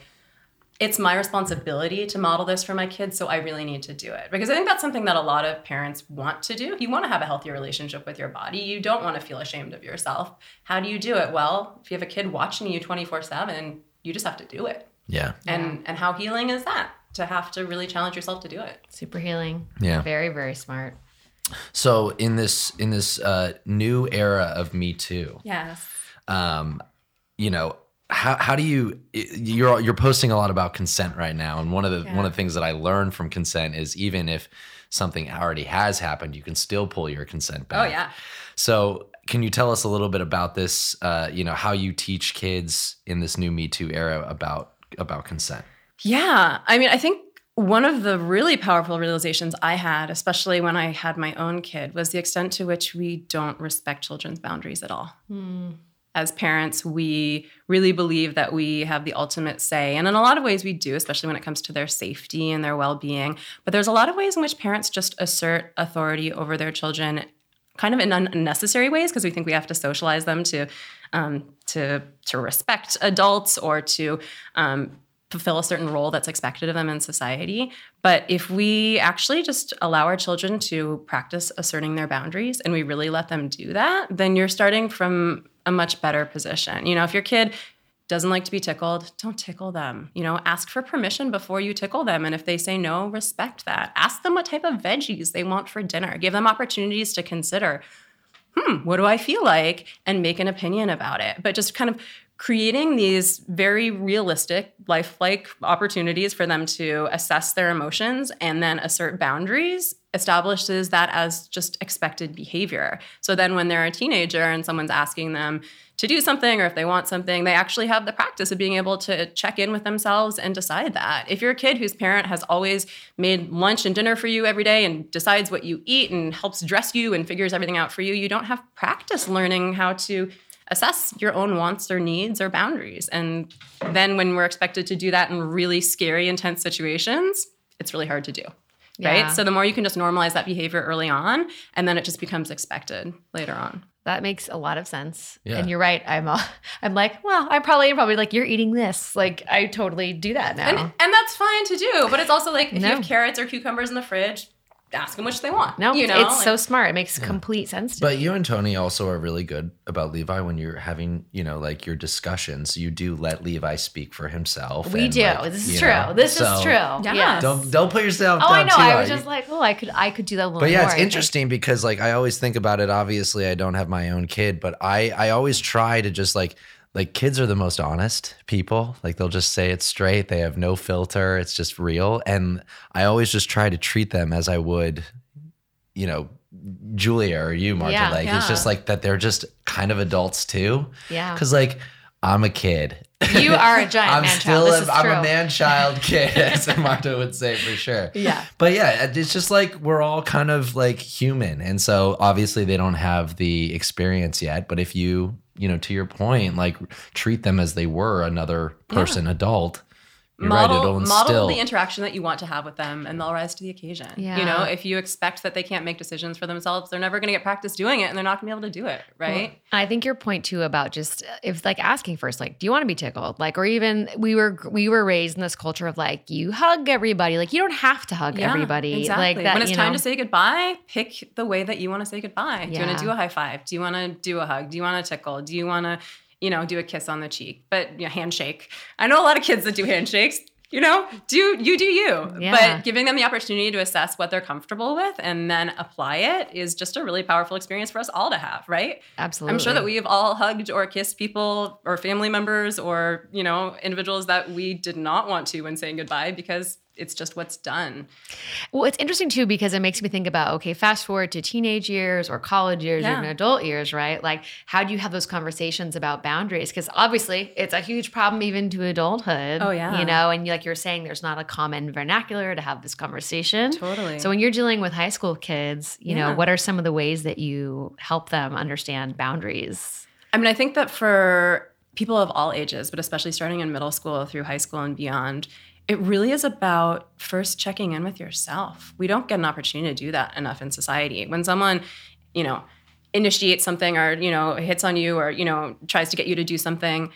[SPEAKER 2] it's my responsibility to model this for my kids, so I really need to do it. Because I think that's something that a lot of parents want to do. You want to have a healthy relationship with your body. You don't want to feel ashamed of yourself. How do you do it? Well, if you have a kid watching you 24/7, you just have to do it.
[SPEAKER 1] yeah,
[SPEAKER 2] And and how healing is that? To have to really challenge yourself to do it.
[SPEAKER 3] Super healing.
[SPEAKER 1] yeah.
[SPEAKER 3] Very, very smart.
[SPEAKER 1] So in this in this uh, new era of Me Too,
[SPEAKER 2] Yes.
[SPEAKER 1] um, you know, how how do you you're you're posting a lot about consent right now, and one of the
[SPEAKER 2] Yeah.
[SPEAKER 1] one of the things that I learned from consent is even if something already has happened, you can still pull your consent back.
[SPEAKER 2] Oh yeah.
[SPEAKER 1] So, can you tell us a little bit about this? Uh, you know, how you teach kids in this new Me Too era about about consent?
[SPEAKER 2] Yeah. I mean, I think one of the really powerful realizations I had, especially when I had my own kid, was the extent to which we don't respect children's boundaries at all. As parents, we really believe that we have the ultimate say. And in a lot of ways, we do, especially when it comes to their safety and their well being. But there's a lot of ways in which parents just assert authority over their children kind of in unnecessary ways because we think we have to socialize them to um, to to respect adults or to um, fulfill a certain role that's expected of them in society. But if we actually just allow our children to practice asserting their boundaries and we really let them do that, then you're starting from a much better position. You know, if your kid doesn't like to be tickled, don't tickle them. You know, ask for permission before you tickle them. And if they say no, respect that. Ask them what type of veggies they want for dinner. Give them opportunities to consider, hmm, what do I feel like? And make an opinion about it. But just kind of creating these very realistic, lifelike opportunities for them to assess their emotions and then assert boundaries establishes that as just expected behavior. So then when they're a teenager and someone's asking them to do something or if they want something, they actually have the practice of being able to check in with themselves and decide that. If you're a kid whose parent has always made lunch and dinner for you every day and decides what you eat and helps dress you and figures everything out for you, you don't have practice learning how to assess your own wants or needs or boundaries. And then when we're expected to do that in really scary, intense situations, it's really hard to do.
[SPEAKER 3] Yeah.
[SPEAKER 2] Right. So the more you can just normalize that behavior early on, and then it just becomes expected later on.
[SPEAKER 3] That makes a lot of sense.
[SPEAKER 1] Yeah.
[SPEAKER 3] And you're right. I'm uh, I'm like, well, I probably am probably like, you're eating this. Like I totally do that now.
[SPEAKER 2] And, and that's fine to do. But it's also like if
[SPEAKER 3] No.
[SPEAKER 2] you have carrots or cucumbers in the fridge, ask them which they want.
[SPEAKER 3] No,
[SPEAKER 2] you know,
[SPEAKER 3] it's
[SPEAKER 2] Like,
[SPEAKER 3] so smart. It makes complete sense to
[SPEAKER 1] But you and Tony also are really good about Levi when you're having, you know, like your discussions. You do let Levi speak for himself.
[SPEAKER 3] We
[SPEAKER 1] and,
[SPEAKER 3] do.
[SPEAKER 1] like,
[SPEAKER 3] this is true.
[SPEAKER 1] know,
[SPEAKER 3] this
[SPEAKER 1] so
[SPEAKER 3] is true.
[SPEAKER 2] Yeah.
[SPEAKER 1] Don't don't put yourself.
[SPEAKER 3] Oh,
[SPEAKER 1] down
[SPEAKER 3] I know.
[SPEAKER 1] Too
[SPEAKER 3] I
[SPEAKER 1] hard.
[SPEAKER 3] was just like, oh, I could, I could do that a little.
[SPEAKER 1] But yeah,
[SPEAKER 3] more,
[SPEAKER 1] it's
[SPEAKER 3] I think.
[SPEAKER 1] interesting because like I always think about it. Obviously, I don't have my own kid, but I I always try to just like like kids are the most honest people. Like they'll just say it straight. They have no filter. It's just real. And I always just try to treat them as I would, you know, Julia or you, Marta.
[SPEAKER 3] Yeah,
[SPEAKER 1] like it's just like that they're just kind of adults too.
[SPEAKER 3] Yeah.
[SPEAKER 1] Cause like I'm a kid.
[SPEAKER 3] You are a giant
[SPEAKER 1] I'm
[SPEAKER 3] man
[SPEAKER 1] still
[SPEAKER 3] child. This
[SPEAKER 1] a,
[SPEAKER 3] is
[SPEAKER 1] I'm
[SPEAKER 3] true.
[SPEAKER 1] a man child kid, as Marta would say for sure.
[SPEAKER 3] Yeah.
[SPEAKER 1] But yeah, it's just like we're all kind of like human. And so obviously they don't have the experience yet. But if you, you know, to your point, like treat them as they were another person, adult, you're
[SPEAKER 2] model,
[SPEAKER 1] right,
[SPEAKER 2] model
[SPEAKER 1] instill.
[SPEAKER 2] the interaction that you want to have with them and they'll rise to the occasion.
[SPEAKER 3] Yeah.
[SPEAKER 2] You know, if you expect that they can't make decisions for themselves, they're never going to get practice doing it and they're not going to be able to do it, right?
[SPEAKER 3] I think your point too about just if like asking first, like, do you want to be tickled? Like, or even we were we were raised in this culture of like you hug everybody, like you don't have to hug
[SPEAKER 2] Yeah,
[SPEAKER 3] everybody.
[SPEAKER 2] Exactly.
[SPEAKER 3] Like that,
[SPEAKER 2] when it's
[SPEAKER 3] you
[SPEAKER 2] time
[SPEAKER 3] know?
[SPEAKER 2] to say goodbye, pick the way that you want to say goodbye. yeah. Do you want to do a high five? Do you want to do a hug? Do you want to tickle? Do you want to, you know, do a kiss on the cheek? But you know, handshake. I know a lot of kids that do handshakes. You know, do you do you?
[SPEAKER 3] Yeah.
[SPEAKER 2] But giving them the opportunity to assess what they're comfortable with and then apply it is just a really powerful experience for us all to have, right?
[SPEAKER 3] Absolutely.
[SPEAKER 2] I'm sure that we have all hugged or kissed people or family members or, you know, individuals that we did not want to when saying goodbye because it's just what's done.
[SPEAKER 3] Well, it's interesting too because it makes me think about okay, fast forward to teenage years or college years or even adult years, right? Like, how do you have those conversations about boundaries? Because obviously, it's a huge problem even to adulthood.
[SPEAKER 2] Oh, yeah.
[SPEAKER 3] you know, and like you're saying, there's not a common vernacular to have this conversation.
[SPEAKER 2] Totally.
[SPEAKER 3] So when you're dealing with high school kids, you know, what are some of the ways that you help them understand boundaries?
[SPEAKER 2] I mean, I think that for people of all ages, but especially starting in middle school through high school and beyond, it really is about first checking in with yourself. We don't get an opportunity to do that enough in society. When someone, you know, initiates something or, you know, hits on you or, you know, tries to get you to do something,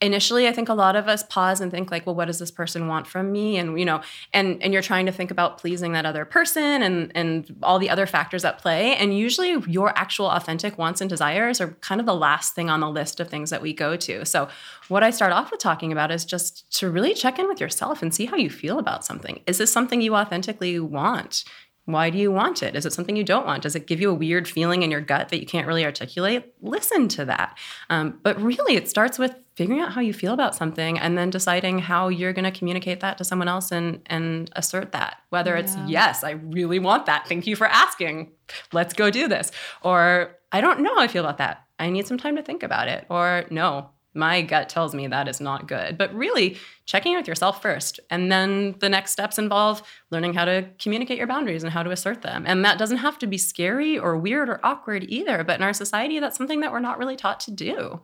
[SPEAKER 2] initially i think a lot of us pause and think like well what does this person want from me? And you know and and you're trying to think about pleasing that other person and and all the other factors at play. And usually your actual authentic wants and desires are kind of the last thing on the list of things that we go to. So what i start off with talking about is just to really check in with yourself and see how you feel about something. Is this something you authentically want why do you want it? Is it something you don't want? Does it give you a weird feeling in your gut that you can't really articulate? Listen to that. Um, but really, it starts with figuring out how you feel about something and then deciding how you're going to communicate that to someone else and and assert that. Whether it's yes, I really want that. Thank you for asking. Let's go do this. Or I don't know how I feel about that. I need some time to think about it. Or no, my gut tells me that is not good. But really, checking in with yourself first. And then the next steps involve learning how to communicate your boundaries and how to assert them. And that doesn't have to be scary or weird or awkward either. But in our society, that's something that we're not really taught to do.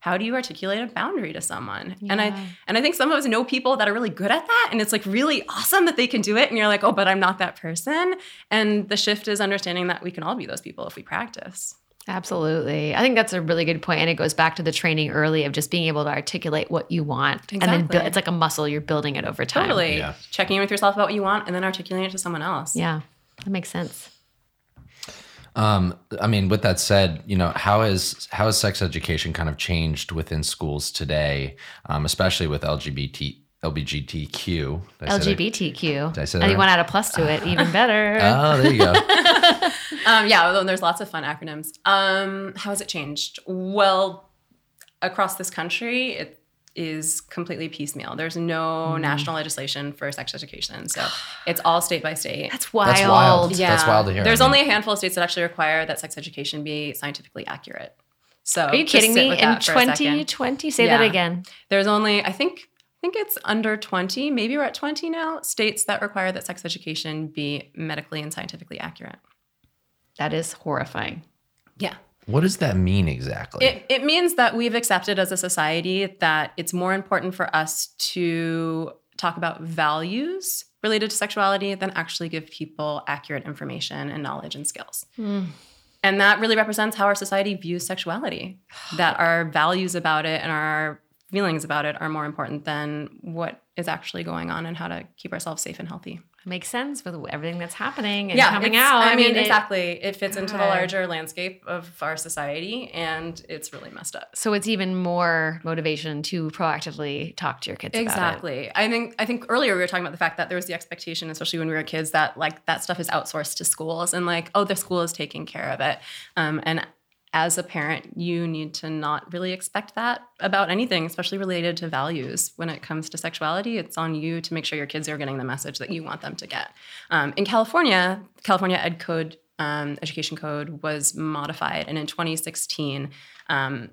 [SPEAKER 2] How do you articulate a boundary to someone? And I and I think some of us know people that are really good at that. And it's like really awesome that they can do it. And you're like, oh, but I'm not that person. And the shift is understanding that we can all be those people if we practice.
[SPEAKER 3] Absolutely. I think that's a really good point. And it goes back to the training early of just being able to articulate what you want. And then
[SPEAKER 2] Exactly.
[SPEAKER 3] it's like a muscle, you're building it over time.
[SPEAKER 2] Totally.
[SPEAKER 1] Yeah.
[SPEAKER 2] Checking in with yourself about what you want and then articulating it to someone else.
[SPEAKER 3] Yeah, that makes sense.
[SPEAKER 1] Um, I mean, with that said, you know, how is how has sex education kind of changed within schools today, um, especially with LGBT LGBTQ? Did I say that?
[SPEAKER 3] LGBTQ.
[SPEAKER 1] Did I say
[SPEAKER 3] and
[SPEAKER 1] that
[SPEAKER 3] you
[SPEAKER 1] right?
[SPEAKER 3] want to add a plus to it, even better.
[SPEAKER 1] Oh, there you go.
[SPEAKER 2] Um, yeah, although there's lots of fun acronyms. Um, how has it changed? Well, across this country, it is completely piecemeal. There's no national legislation for sex education, so it's all state by state.
[SPEAKER 3] That's wild.
[SPEAKER 1] That's wild. Yeah, That's wild to hear.
[SPEAKER 2] There's
[SPEAKER 1] I mean-
[SPEAKER 2] only a handful of states that actually require that sex education be scientifically accurate. So
[SPEAKER 3] Are you kidding me? In
[SPEAKER 2] that for a second.
[SPEAKER 3] 2020? Say that again.
[SPEAKER 2] There's only I think I think it's under 20, maybe we're at 20 now, states that require that sex education be medically and scientifically accurate.
[SPEAKER 3] That is horrifying.
[SPEAKER 2] Yeah.
[SPEAKER 1] What does that mean exactly?
[SPEAKER 2] It, it means that we've accepted as a society that it's more important for us to talk about values related to sexuality than actually give people accurate information and knowledge and skills. Hmm. And that really represents how our society views sexuality, that our values about it and our feelings about it are more important than what is actually going on and how to keep ourselves safe and healthy.
[SPEAKER 3] It Makes sense with everything that's happening and coming out.
[SPEAKER 2] I, mean,
[SPEAKER 3] it-
[SPEAKER 2] exactly. It fits into the larger landscape of our society, and it's really messed up.
[SPEAKER 3] so it's even more motivation to proactively talk to your kids about.
[SPEAKER 2] Exactly. I think I think earlier we were talking about the fact that there was the expectation, especially when we were kids, that like that stuff is outsourced to schools and like, oh, the school is taking care of it. Um, and as a parent, you need to not really expect that about anything, especially related to values. When it comes to sexuality, it's on you to make sure your kids are getting the message that you want them to get. Um, in California, California Ed Code um, Education Code was modified, and in 2016, um,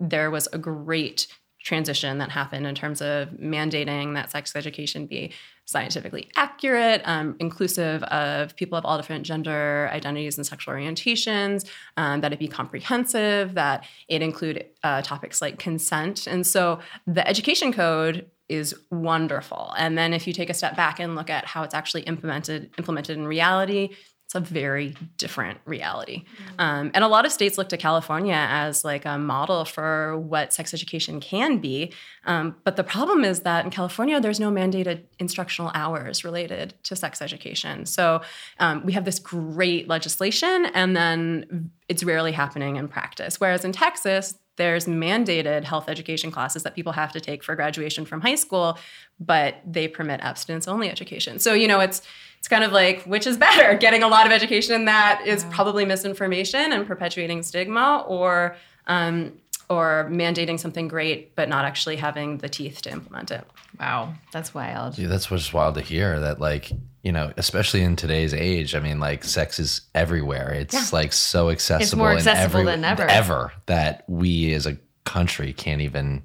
[SPEAKER 2] there was a great transition that happened in terms of mandating that sex education be scientifically accurate, um, inclusive of people of all different gender identities and sexual orientations, um, that it be comprehensive, that it include uh, topics like consent. And so the education code is wonderful. And then if you take a step back and look at how it's actually implemented implemented in reality, it's a very different reality. Um, and a lot of states look to California as like a model for what sex education can be. Um, but the problem is that in California, there's no mandated instructional hours related to sex education. So um, we have this great legislation, and then it's rarely happening in practice. Whereas in Texas, there's mandated health education classes that people have to take for graduation from high school, but they permit abstinence only education. So, you know, it's it's kind of like which is better, getting a lot of education that is probably misinformation and perpetuating stigma or um, or mandating something great but not actually having the teeth to implement it.
[SPEAKER 3] Wow, that's wild.
[SPEAKER 1] Dude, that's what's wild to hear that like you know especially in today's age i mean like sex is everywhere it's like so accessible it's
[SPEAKER 3] more
[SPEAKER 1] and
[SPEAKER 3] accessible
[SPEAKER 1] every-
[SPEAKER 3] than ever.
[SPEAKER 1] ever that we as a country can't even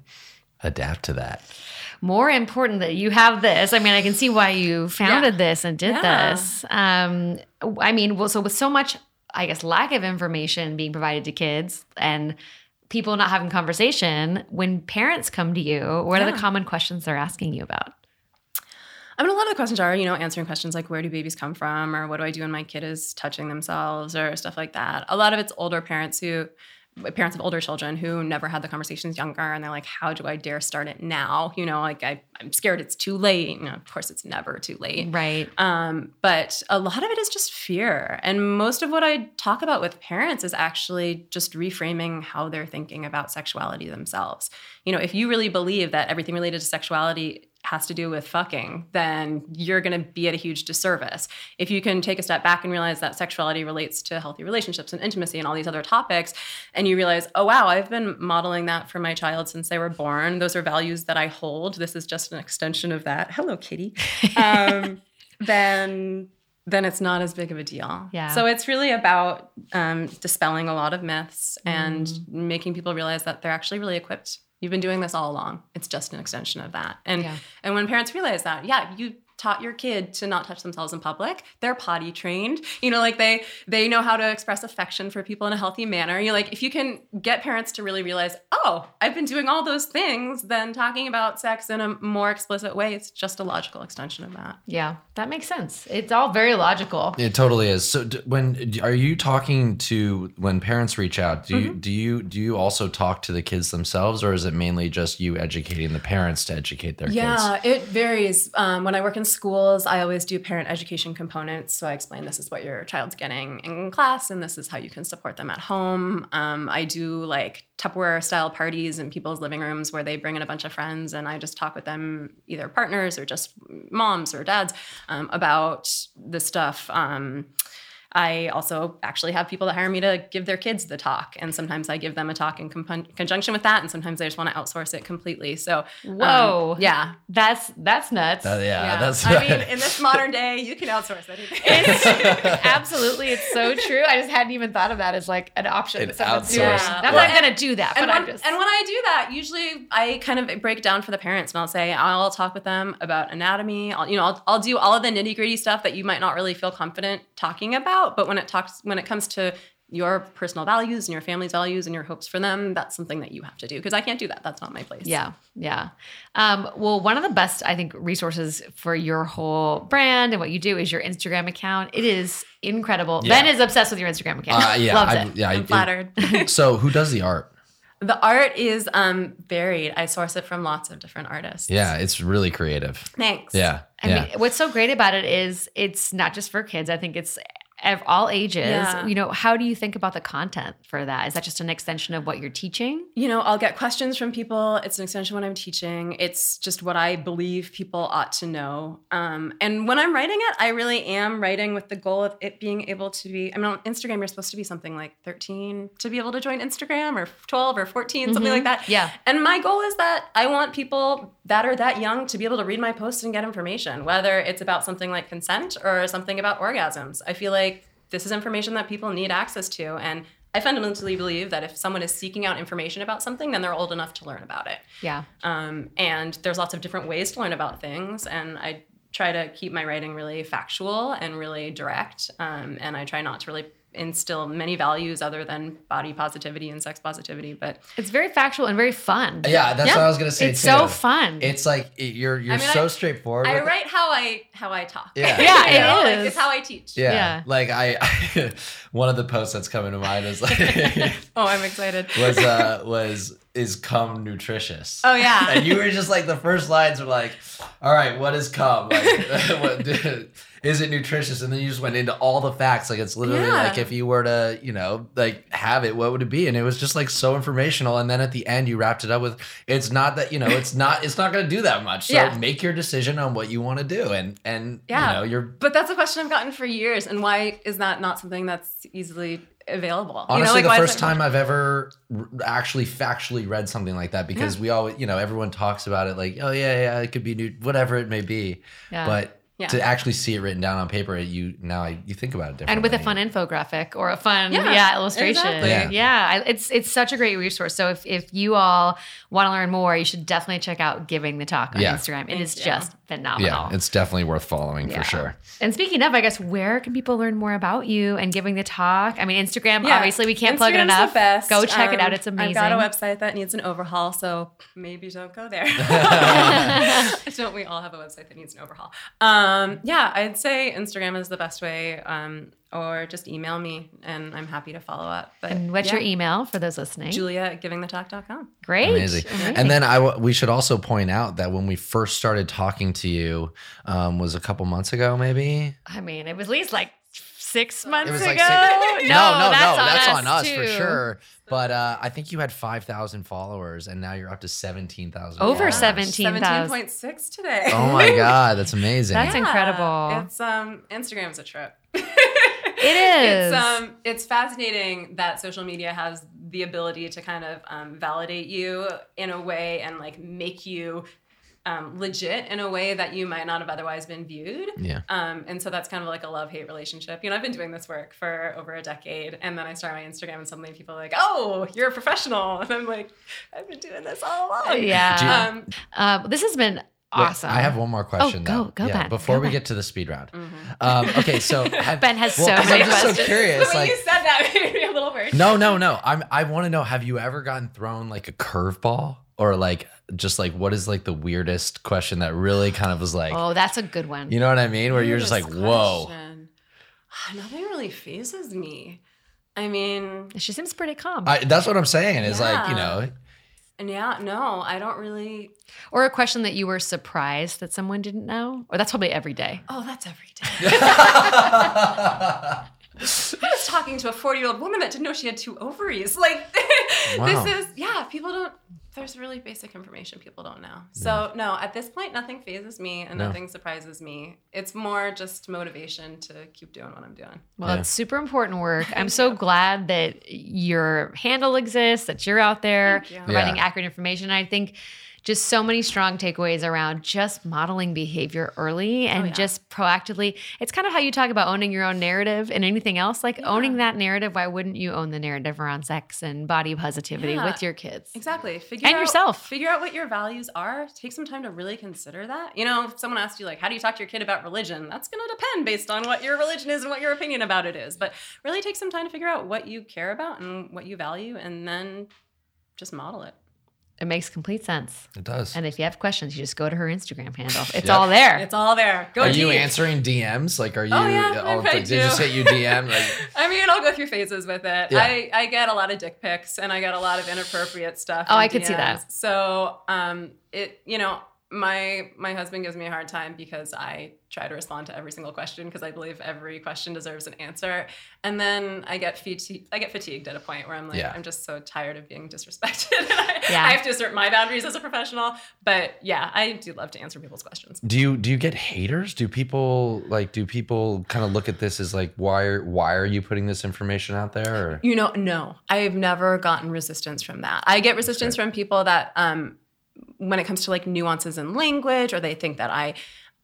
[SPEAKER 1] adapt to that
[SPEAKER 3] More important that you have this. I mean, I can see why you founded this and did
[SPEAKER 2] Yeah.
[SPEAKER 3] this. Um, I mean, well, so with so much, I guess, lack of information being provided to kids and people not having conversation, when parents come to you, what are the common questions they're asking you about?
[SPEAKER 2] I mean, a lot of the questions are, you know, answering questions like where do babies come from, or what do I do when my kid is touching themselves, or stuff like that. A lot of it's older parents who, parents of older children who never had the conversations younger, and they're like, how do I dare start it now? You know, like I, I'm scared it's too late. You know, of course, it's never too late.
[SPEAKER 3] Right.
[SPEAKER 2] Um, but a lot of it is just fear. And most of what I talk about with parents is actually just reframing how they're thinking about sexuality themselves. You know, if you really believe that everything related to sexuality has to do with fucking, then you're going to be at a huge disservice. If you can take a step back and realize that sexuality relates to healthy relationships and intimacy and all these other topics, and you realize, oh, wow, I've been modeling that for my child since they were born. Those are values that I hold. This is just an extension of that. Hello, kitty. Um, then then it's not as big of a deal.
[SPEAKER 3] Yeah.
[SPEAKER 2] So it's really about um, dispelling a lot of myths and making people realize that they're actually really equipped. You've been doing this all along. It's just an extension of that. And
[SPEAKER 3] Yeah.
[SPEAKER 2] and when parents realize that, yeah, you taught your kid to not touch themselves in public. They're potty trained. You know, like they they know how to express affection for people in a healthy manner. You like if you can get parents to really realize, "Oh, I've been doing all those things," then talking about sex in a more explicit way, it's just a logical extension of that.
[SPEAKER 3] Yeah, that makes sense. It's all very logical.
[SPEAKER 1] it totally is so d- when are you talking to when parents reach out do you do you do you also talk to the kids themselves or is it mainly just you educating the parents to educate their kids
[SPEAKER 2] Yeah, it varies. Um, when I work in schools, I always do parent education components. So I explain this is what your child's getting in class, and this is how you can support them at home. Um, I do like Tupperware style parties in people's living rooms where they bring in a bunch of friends, and I just talk with them, either partners or just moms or dads, um, about the stuff. Um, I also actually have people that hire me to give their kids the talk, and sometimes I give them a talk in compu- conjunction with that, and sometimes they just want to outsource it completely. So, um,
[SPEAKER 3] Whoa.
[SPEAKER 2] yeah,
[SPEAKER 3] That's that's nuts.
[SPEAKER 1] Uh, yeah, that's
[SPEAKER 2] I mean, in this modern day, you can outsource anything.
[SPEAKER 3] It's absolutely, it's so true. I just hadn't even thought of that as like an option.
[SPEAKER 1] An
[SPEAKER 3] that someone's doing. Not
[SPEAKER 2] Yeah.
[SPEAKER 3] that I'm gonna do that,
[SPEAKER 2] and,
[SPEAKER 3] but
[SPEAKER 2] when,
[SPEAKER 3] I'm just.
[SPEAKER 2] and when I do that, usually I kind of break down for the parents, and I'll say I'll talk with them about anatomy. I'll, you know, I'll, I'll do all of the nitty gritty stuff that you might not really feel confident talking about. But when it talks, when it comes to your personal values and your family's values and your hopes for them, that's something that you have to do because I can't do that. That's not my place.
[SPEAKER 3] Yeah, yeah. Um, well, one of the best, I think, resources for your whole brand and what you do is your Instagram account. It is incredible.
[SPEAKER 1] Yeah.
[SPEAKER 3] Ben is obsessed with your Instagram account.
[SPEAKER 1] uh, yeah
[SPEAKER 3] Loves
[SPEAKER 1] I,
[SPEAKER 3] it.
[SPEAKER 1] yeah I-
[SPEAKER 2] I'm flattered.
[SPEAKER 1] so who does the art
[SPEAKER 2] The art is um, varied. I source it from lots of different artists.
[SPEAKER 1] Yeah, it's really creative.
[SPEAKER 2] Thanks.
[SPEAKER 1] Yeah.
[SPEAKER 3] I
[SPEAKER 1] yeah.
[SPEAKER 3] mean, what's so great about it is it's not just for kids. I think it's of all ages.
[SPEAKER 2] Yeah.
[SPEAKER 3] You know, how do you think about the content for that? Is that just an extension of what you're teaching?
[SPEAKER 2] You know, I'll get questions from people. It's an extension of what I'm teaching. It's just what I believe people ought to know. Um, and when I'm writing it, I really am writing with the goal of it being able to be. I mean, on Instagram, you're supposed to be something like 13 to be able to join Instagram, or 12 or 14, something
[SPEAKER 3] Mhm.
[SPEAKER 2] like that.
[SPEAKER 3] Yeah.
[SPEAKER 2] And my goal is that I want people that are that young to be able to read my posts and get information, whether it's about something like consent or something about orgasms. I feel like this is information that people need access to. And I fundamentally believe that if someone is seeking out information about something, then they're old enough to learn about it.
[SPEAKER 3] Yeah.
[SPEAKER 2] Um, and there's lots of different ways to learn about things. And I try to keep my writing really factual and really direct. Um, and I try not to really instill many values other than body positivity and sex positivity. But
[SPEAKER 3] It's very factual and very fun.
[SPEAKER 1] yeah, that's
[SPEAKER 2] Yeah.
[SPEAKER 1] what I was gonna say.
[SPEAKER 3] It's
[SPEAKER 1] too.
[SPEAKER 3] so fun.
[SPEAKER 1] It's like it- you're you're
[SPEAKER 2] I mean,
[SPEAKER 1] so
[SPEAKER 2] I-
[SPEAKER 1] straightforward.
[SPEAKER 2] I
[SPEAKER 1] with it.
[SPEAKER 2] write how I how I talk.
[SPEAKER 1] Yeah.
[SPEAKER 3] Yeah,
[SPEAKER 2] You
[SPEAKER 3] it
[SPEAKER 2] know, like, it's how I teach.
[SPEAKER 1] Yeah.
[SPEAKER 3] Yeah.
[SPEAKER 1] Like I, one of the posts that's coming to mind is like
[SPEAKER 2] Oh, I'm excited.
[SPEAKER 1] was uh was is cum nutritious.
[SPEAKER 2] Oh yeah.
[SPEAKER 1] And you were just like the first lines were like, all right, what is cum? Like, what, is it nutritious? And then you just went into all the facts. Like it's literally
[SPEAKER 2] Yeah.
[SPEAKER 1] like if you were to, you know, like have it, what would it be? And it was just like so informational. And then at the end, you wrapped it up with, it's not that you know, it's not, it's not going to do that much. So
[SPEAKER 2] Yeah.
[SPEAKER 1] make your decision on what you want to do, and and
[SPEAKER 2] Yeah.
[SPEAKER 1] you know, you're
[SPEAKER 2] But that's a question I've gotten for years. And why is that not something that's easily available? You know,
[SPEAKER 1] Honestly,
[SPEAKER 2] like,
[SPEAKER 1] the first time I've ever actually factually read something like that because we always, you know, everyone talks about it like, oh yeah, yeah, it could be new, whatever it may be,
[SPEAKER 3] Yeah.
[SPEAKER 1] but
[SPEAKER 2] Yeah.
[SPEAKER 1] to actually see it written down on paper, you now I, you think about it differently.
[SPEAKER 3] and with a fun infographic or a fun yeah,
[SPEAKER 2] Yeah,
[SPEAKER 3] illustration
[SPEAKER 2] exactly.
[SPEAKER 3] yeah,
[SPEAKER 1] Yeah.
[SPEAKER 3] I, it's it's such a great resource so if, if you all want to learn more you should definitely check out giving the talk on
[SPEAKER 1] Yeah.
[SPEAKER 3] instagram It is
[SPEAKER 2] Thank
[SPEAKER 3] just phenomenal
[SPEAKER 1] Yeah, it's definitely worth following
[SPEAKER 3] Yeah.
[SPEAKER 1] for sure.
[SPEAKER 3] and speaking of i guess where can people learn more about you and giving the talk i mean instagram
[SPEAKER 2] Yeah.
[SPEAKER 3] obviously we can't plug it
[SPEAKER 2] Instagram's
[SPEAKER 3] enough
[SPEAKER 2] The best.
[SPEAKER 3] go check it
[SPEAKER 2] Um,
[SPEAKER 3] out it's amazing
[SPEAKER 2] I've got a website that needs an overhaul, so maybe don't go there. don't we all have a website that needs an overhaul? Um, yeah, I'd say Instagram is the best way, um, or just email me, and I'm happy to follow up. But
[SPEAKER 3] and what's
[SPEAKER 2] yeah,
[SPEAKER 3] your email for those listening
[SPEAKER 2] Julia at givingthetalk.com.
[SPEAKER 3] great
[SPEAKER 1] Amazing. And then I w- we should also point out that when we first started talking to you um, was a couple months ago, maybe.
[SPEAKER 3] i mean it was at least like six months
[SPEAKER 1] It was
[SPEAKER 3] ago
[SPEAKER 1] like six-
[SPEAKER 3] no,
[SPEAKER 1] no, no,
[SPEAKER 3] that's,
[SPEAKER 1] no,
[SPEAKER 3] on,
[SPEAKER 1] that's
[SPEAKER 3] us
[SPEAKER 1] on us for sure. But uh, I think you had five thousand followers, and now you're up to seventeen thousand.
[SPEAKER 3] Over
[SPEAKER 2] Yeah.
[SPEAKER 3] 17,000.
[SPEAKER 2] 17.6 today.
[SPEAKER 1] Oh my god, that's amazing.
[SPEAKER 3] That's incredible.
[SPEAKER 2] It's um Instagram's a trip.
[SPEAKER 3] It is.
[SPEAKER 2] It's um it's fascinating that social media has the ability to kind of um, validate you in a way and like make you um, legit in a way that you might not have otherwise been viewed.
[SPEAKER 1] yeah.
[SPEAKER 2] Um, and so that's kind of like a love hate relationship. You know, I've been doing this work for over a decade, and then I start my Instagram, and suddenly people are like, "Oh, you're a professional," and I'm like, "I've been doing this all along."
[SPEAKER 3] yeah
[SPEAKER 2] Um,
[SPEAKER 3] Uh, this has been
[SPEAKER 1] Wait,
[SPEAKER 3] awesome.
[SPEAKER 1] I have one more question.
[SPEAKER 3] go-
[SPEAKER 1] though.
[SPEAKER 3] go,
[SPEAKER 1] yeah,
[SPEAKER 3] Ben,
[SPEAKER 1] Before
[SPEAKER 3] go,
[SPEAKER 1] we
[SPEAKER 3] Ben.
[SPEAKER 1] get to the speed round. Um, okay, so have,
[SPEAKER 3] Ben has
[SPEAKER 1] well,
[SPEAKER 3] so
[SPEAKER 1] 'cause
[SPEAKER 3] many
[SPEAKER 1] I'm just so
[SPEAKER 3] questions.
[SPEAKER 1] curious.
[SPEAKER 2] the way
[SPEAKER 1] Like,
[SPEAKER 2] you said that made me a little worried.
[SPEAKER 1] no, no, no. I'm. I want to know. Have you ever gotten thrown like a curveball, or like just like what is like the weirdest question that really kind of was like,
[SPEAKER 3] Oh, that's a good one.
[SPEAKER 1] you know what I mean? Where you're just like,
[SPEAKER 2] Weirdest
[SPEAKER 1] whoa.
[SPEAKER 2] Ah, nothing really phases me. I mean,
[SPEAKER 3] she seems pretty calm.
[SPEAKER 1] I, that's what I'm saying. Is like you know,
[SPEAKER 2] and yeah, no, I don't really.
[SPEAKER 3] or a question that you were surprised that someone didn't know. Or that's probably every day.
[SPEAKER 2] Oh, that's every day. I was talking to a 40 year old woman that didn't know she had two ovaries. Like,
[SPEAKER 1] Wow.
[SPEAKER 2] this is, yeah, people don't, there's really basic information people don't know. So, no, at this point, nothing phases me and
[SPEAKER 1] No.
[SPEAKER 2] nothing surprises me. It's more just motivation to keep doing what I'm doing.
[SPEAKER 3] Well,
[SPEAKER 1] Yeah.
[SPEAKER 3] it's super important work. I'm so glad that your handle exists, that you're out there
[SPEAKER 2] Thank you.
[SPEAKER 3] providing
[SPEAKER 1] Yeah.
[SPEAKER 3] accurate information. I think just so many strong takeaways around just modeling behavior early oh, and
[SPEAKER 2] Oh, yeah.
[SPEAKER 3] just proactively. It's kind of how you talk about owning your own narrative and anything else. Like owning that narrative, why wouldn't you own the narrative around sex and body positivity
[SPEAKER 2] Yeah.
[SPEAKER 3] with your kids?
[SPEAKER 2] Exactly. Figure
[SPEAKER 3] And
[SPEAKER 2] out,
[SPEAKER 3] yourself.
[SPEAKER 2] Figure out what your values are. Take some time to really consider that. You know, if someone asks you like, "How do you talk to your kid about religion?" That's going to depend based on what your religion is and what your opinion about it is. But really take some time to figure out what you care about and what you value, and then just model it.
[SPEAKER 3] It makes complete sense.
[SPEAKER 1] It does.
[SPEAKER 3] And if you have questions, you just go to her Instagram handle. It's
[SPEAKER 1] Yep.
[SPEAKER 3] all there.
[SPEAKER 2] It's all there. Go
[SPEAKER 1] are you answering DMs? Like, are you?
[SPEAKER 2] Oh, yeah,
[SPEAKER 1] oh,
[SPEAKER 2] if I
[SPEAKER 1] did just
[SPEAKER 2] do.
[SPEAKER 1] hit you DM? Like,
[SPEAKER 2] I mean, I'll go through phases with it.
[SPEAKER 1] Yeah.
[SPEAKER 2] I, I get a lot of dick pics and I get a lot of inappropriate stuff.
[SPEAKER 3] Oh,
[SPEAKER 2] in
[SPEAKER 3] I could see that.
[SPEAKER 2] So, um, it you know, my my husband gives me a hard time because I try to respond to every single question because I believe every question deserves an answer. And then I get fati- I get fatigued at a point where I'm like,
[SPEAKER 1] Yeah.
[SPEAKER 2] I'm just so tired of being disrespected. I,
[SPEAKER 3] Yeah.
[SPEAKER 2] I have to assert my boundaries as a professional. But yeah, I do love to answer people's questions.
[SPEAKER 1] do you do you get haters? Do people like? Do people kind of look at this as like, why are why are you putting this information out there? Or?
[SPEAKER 2] You know, no, I've never gotten resistance from that. I get resistance from people that, um, when it comes to like nuances in language, or they think that I,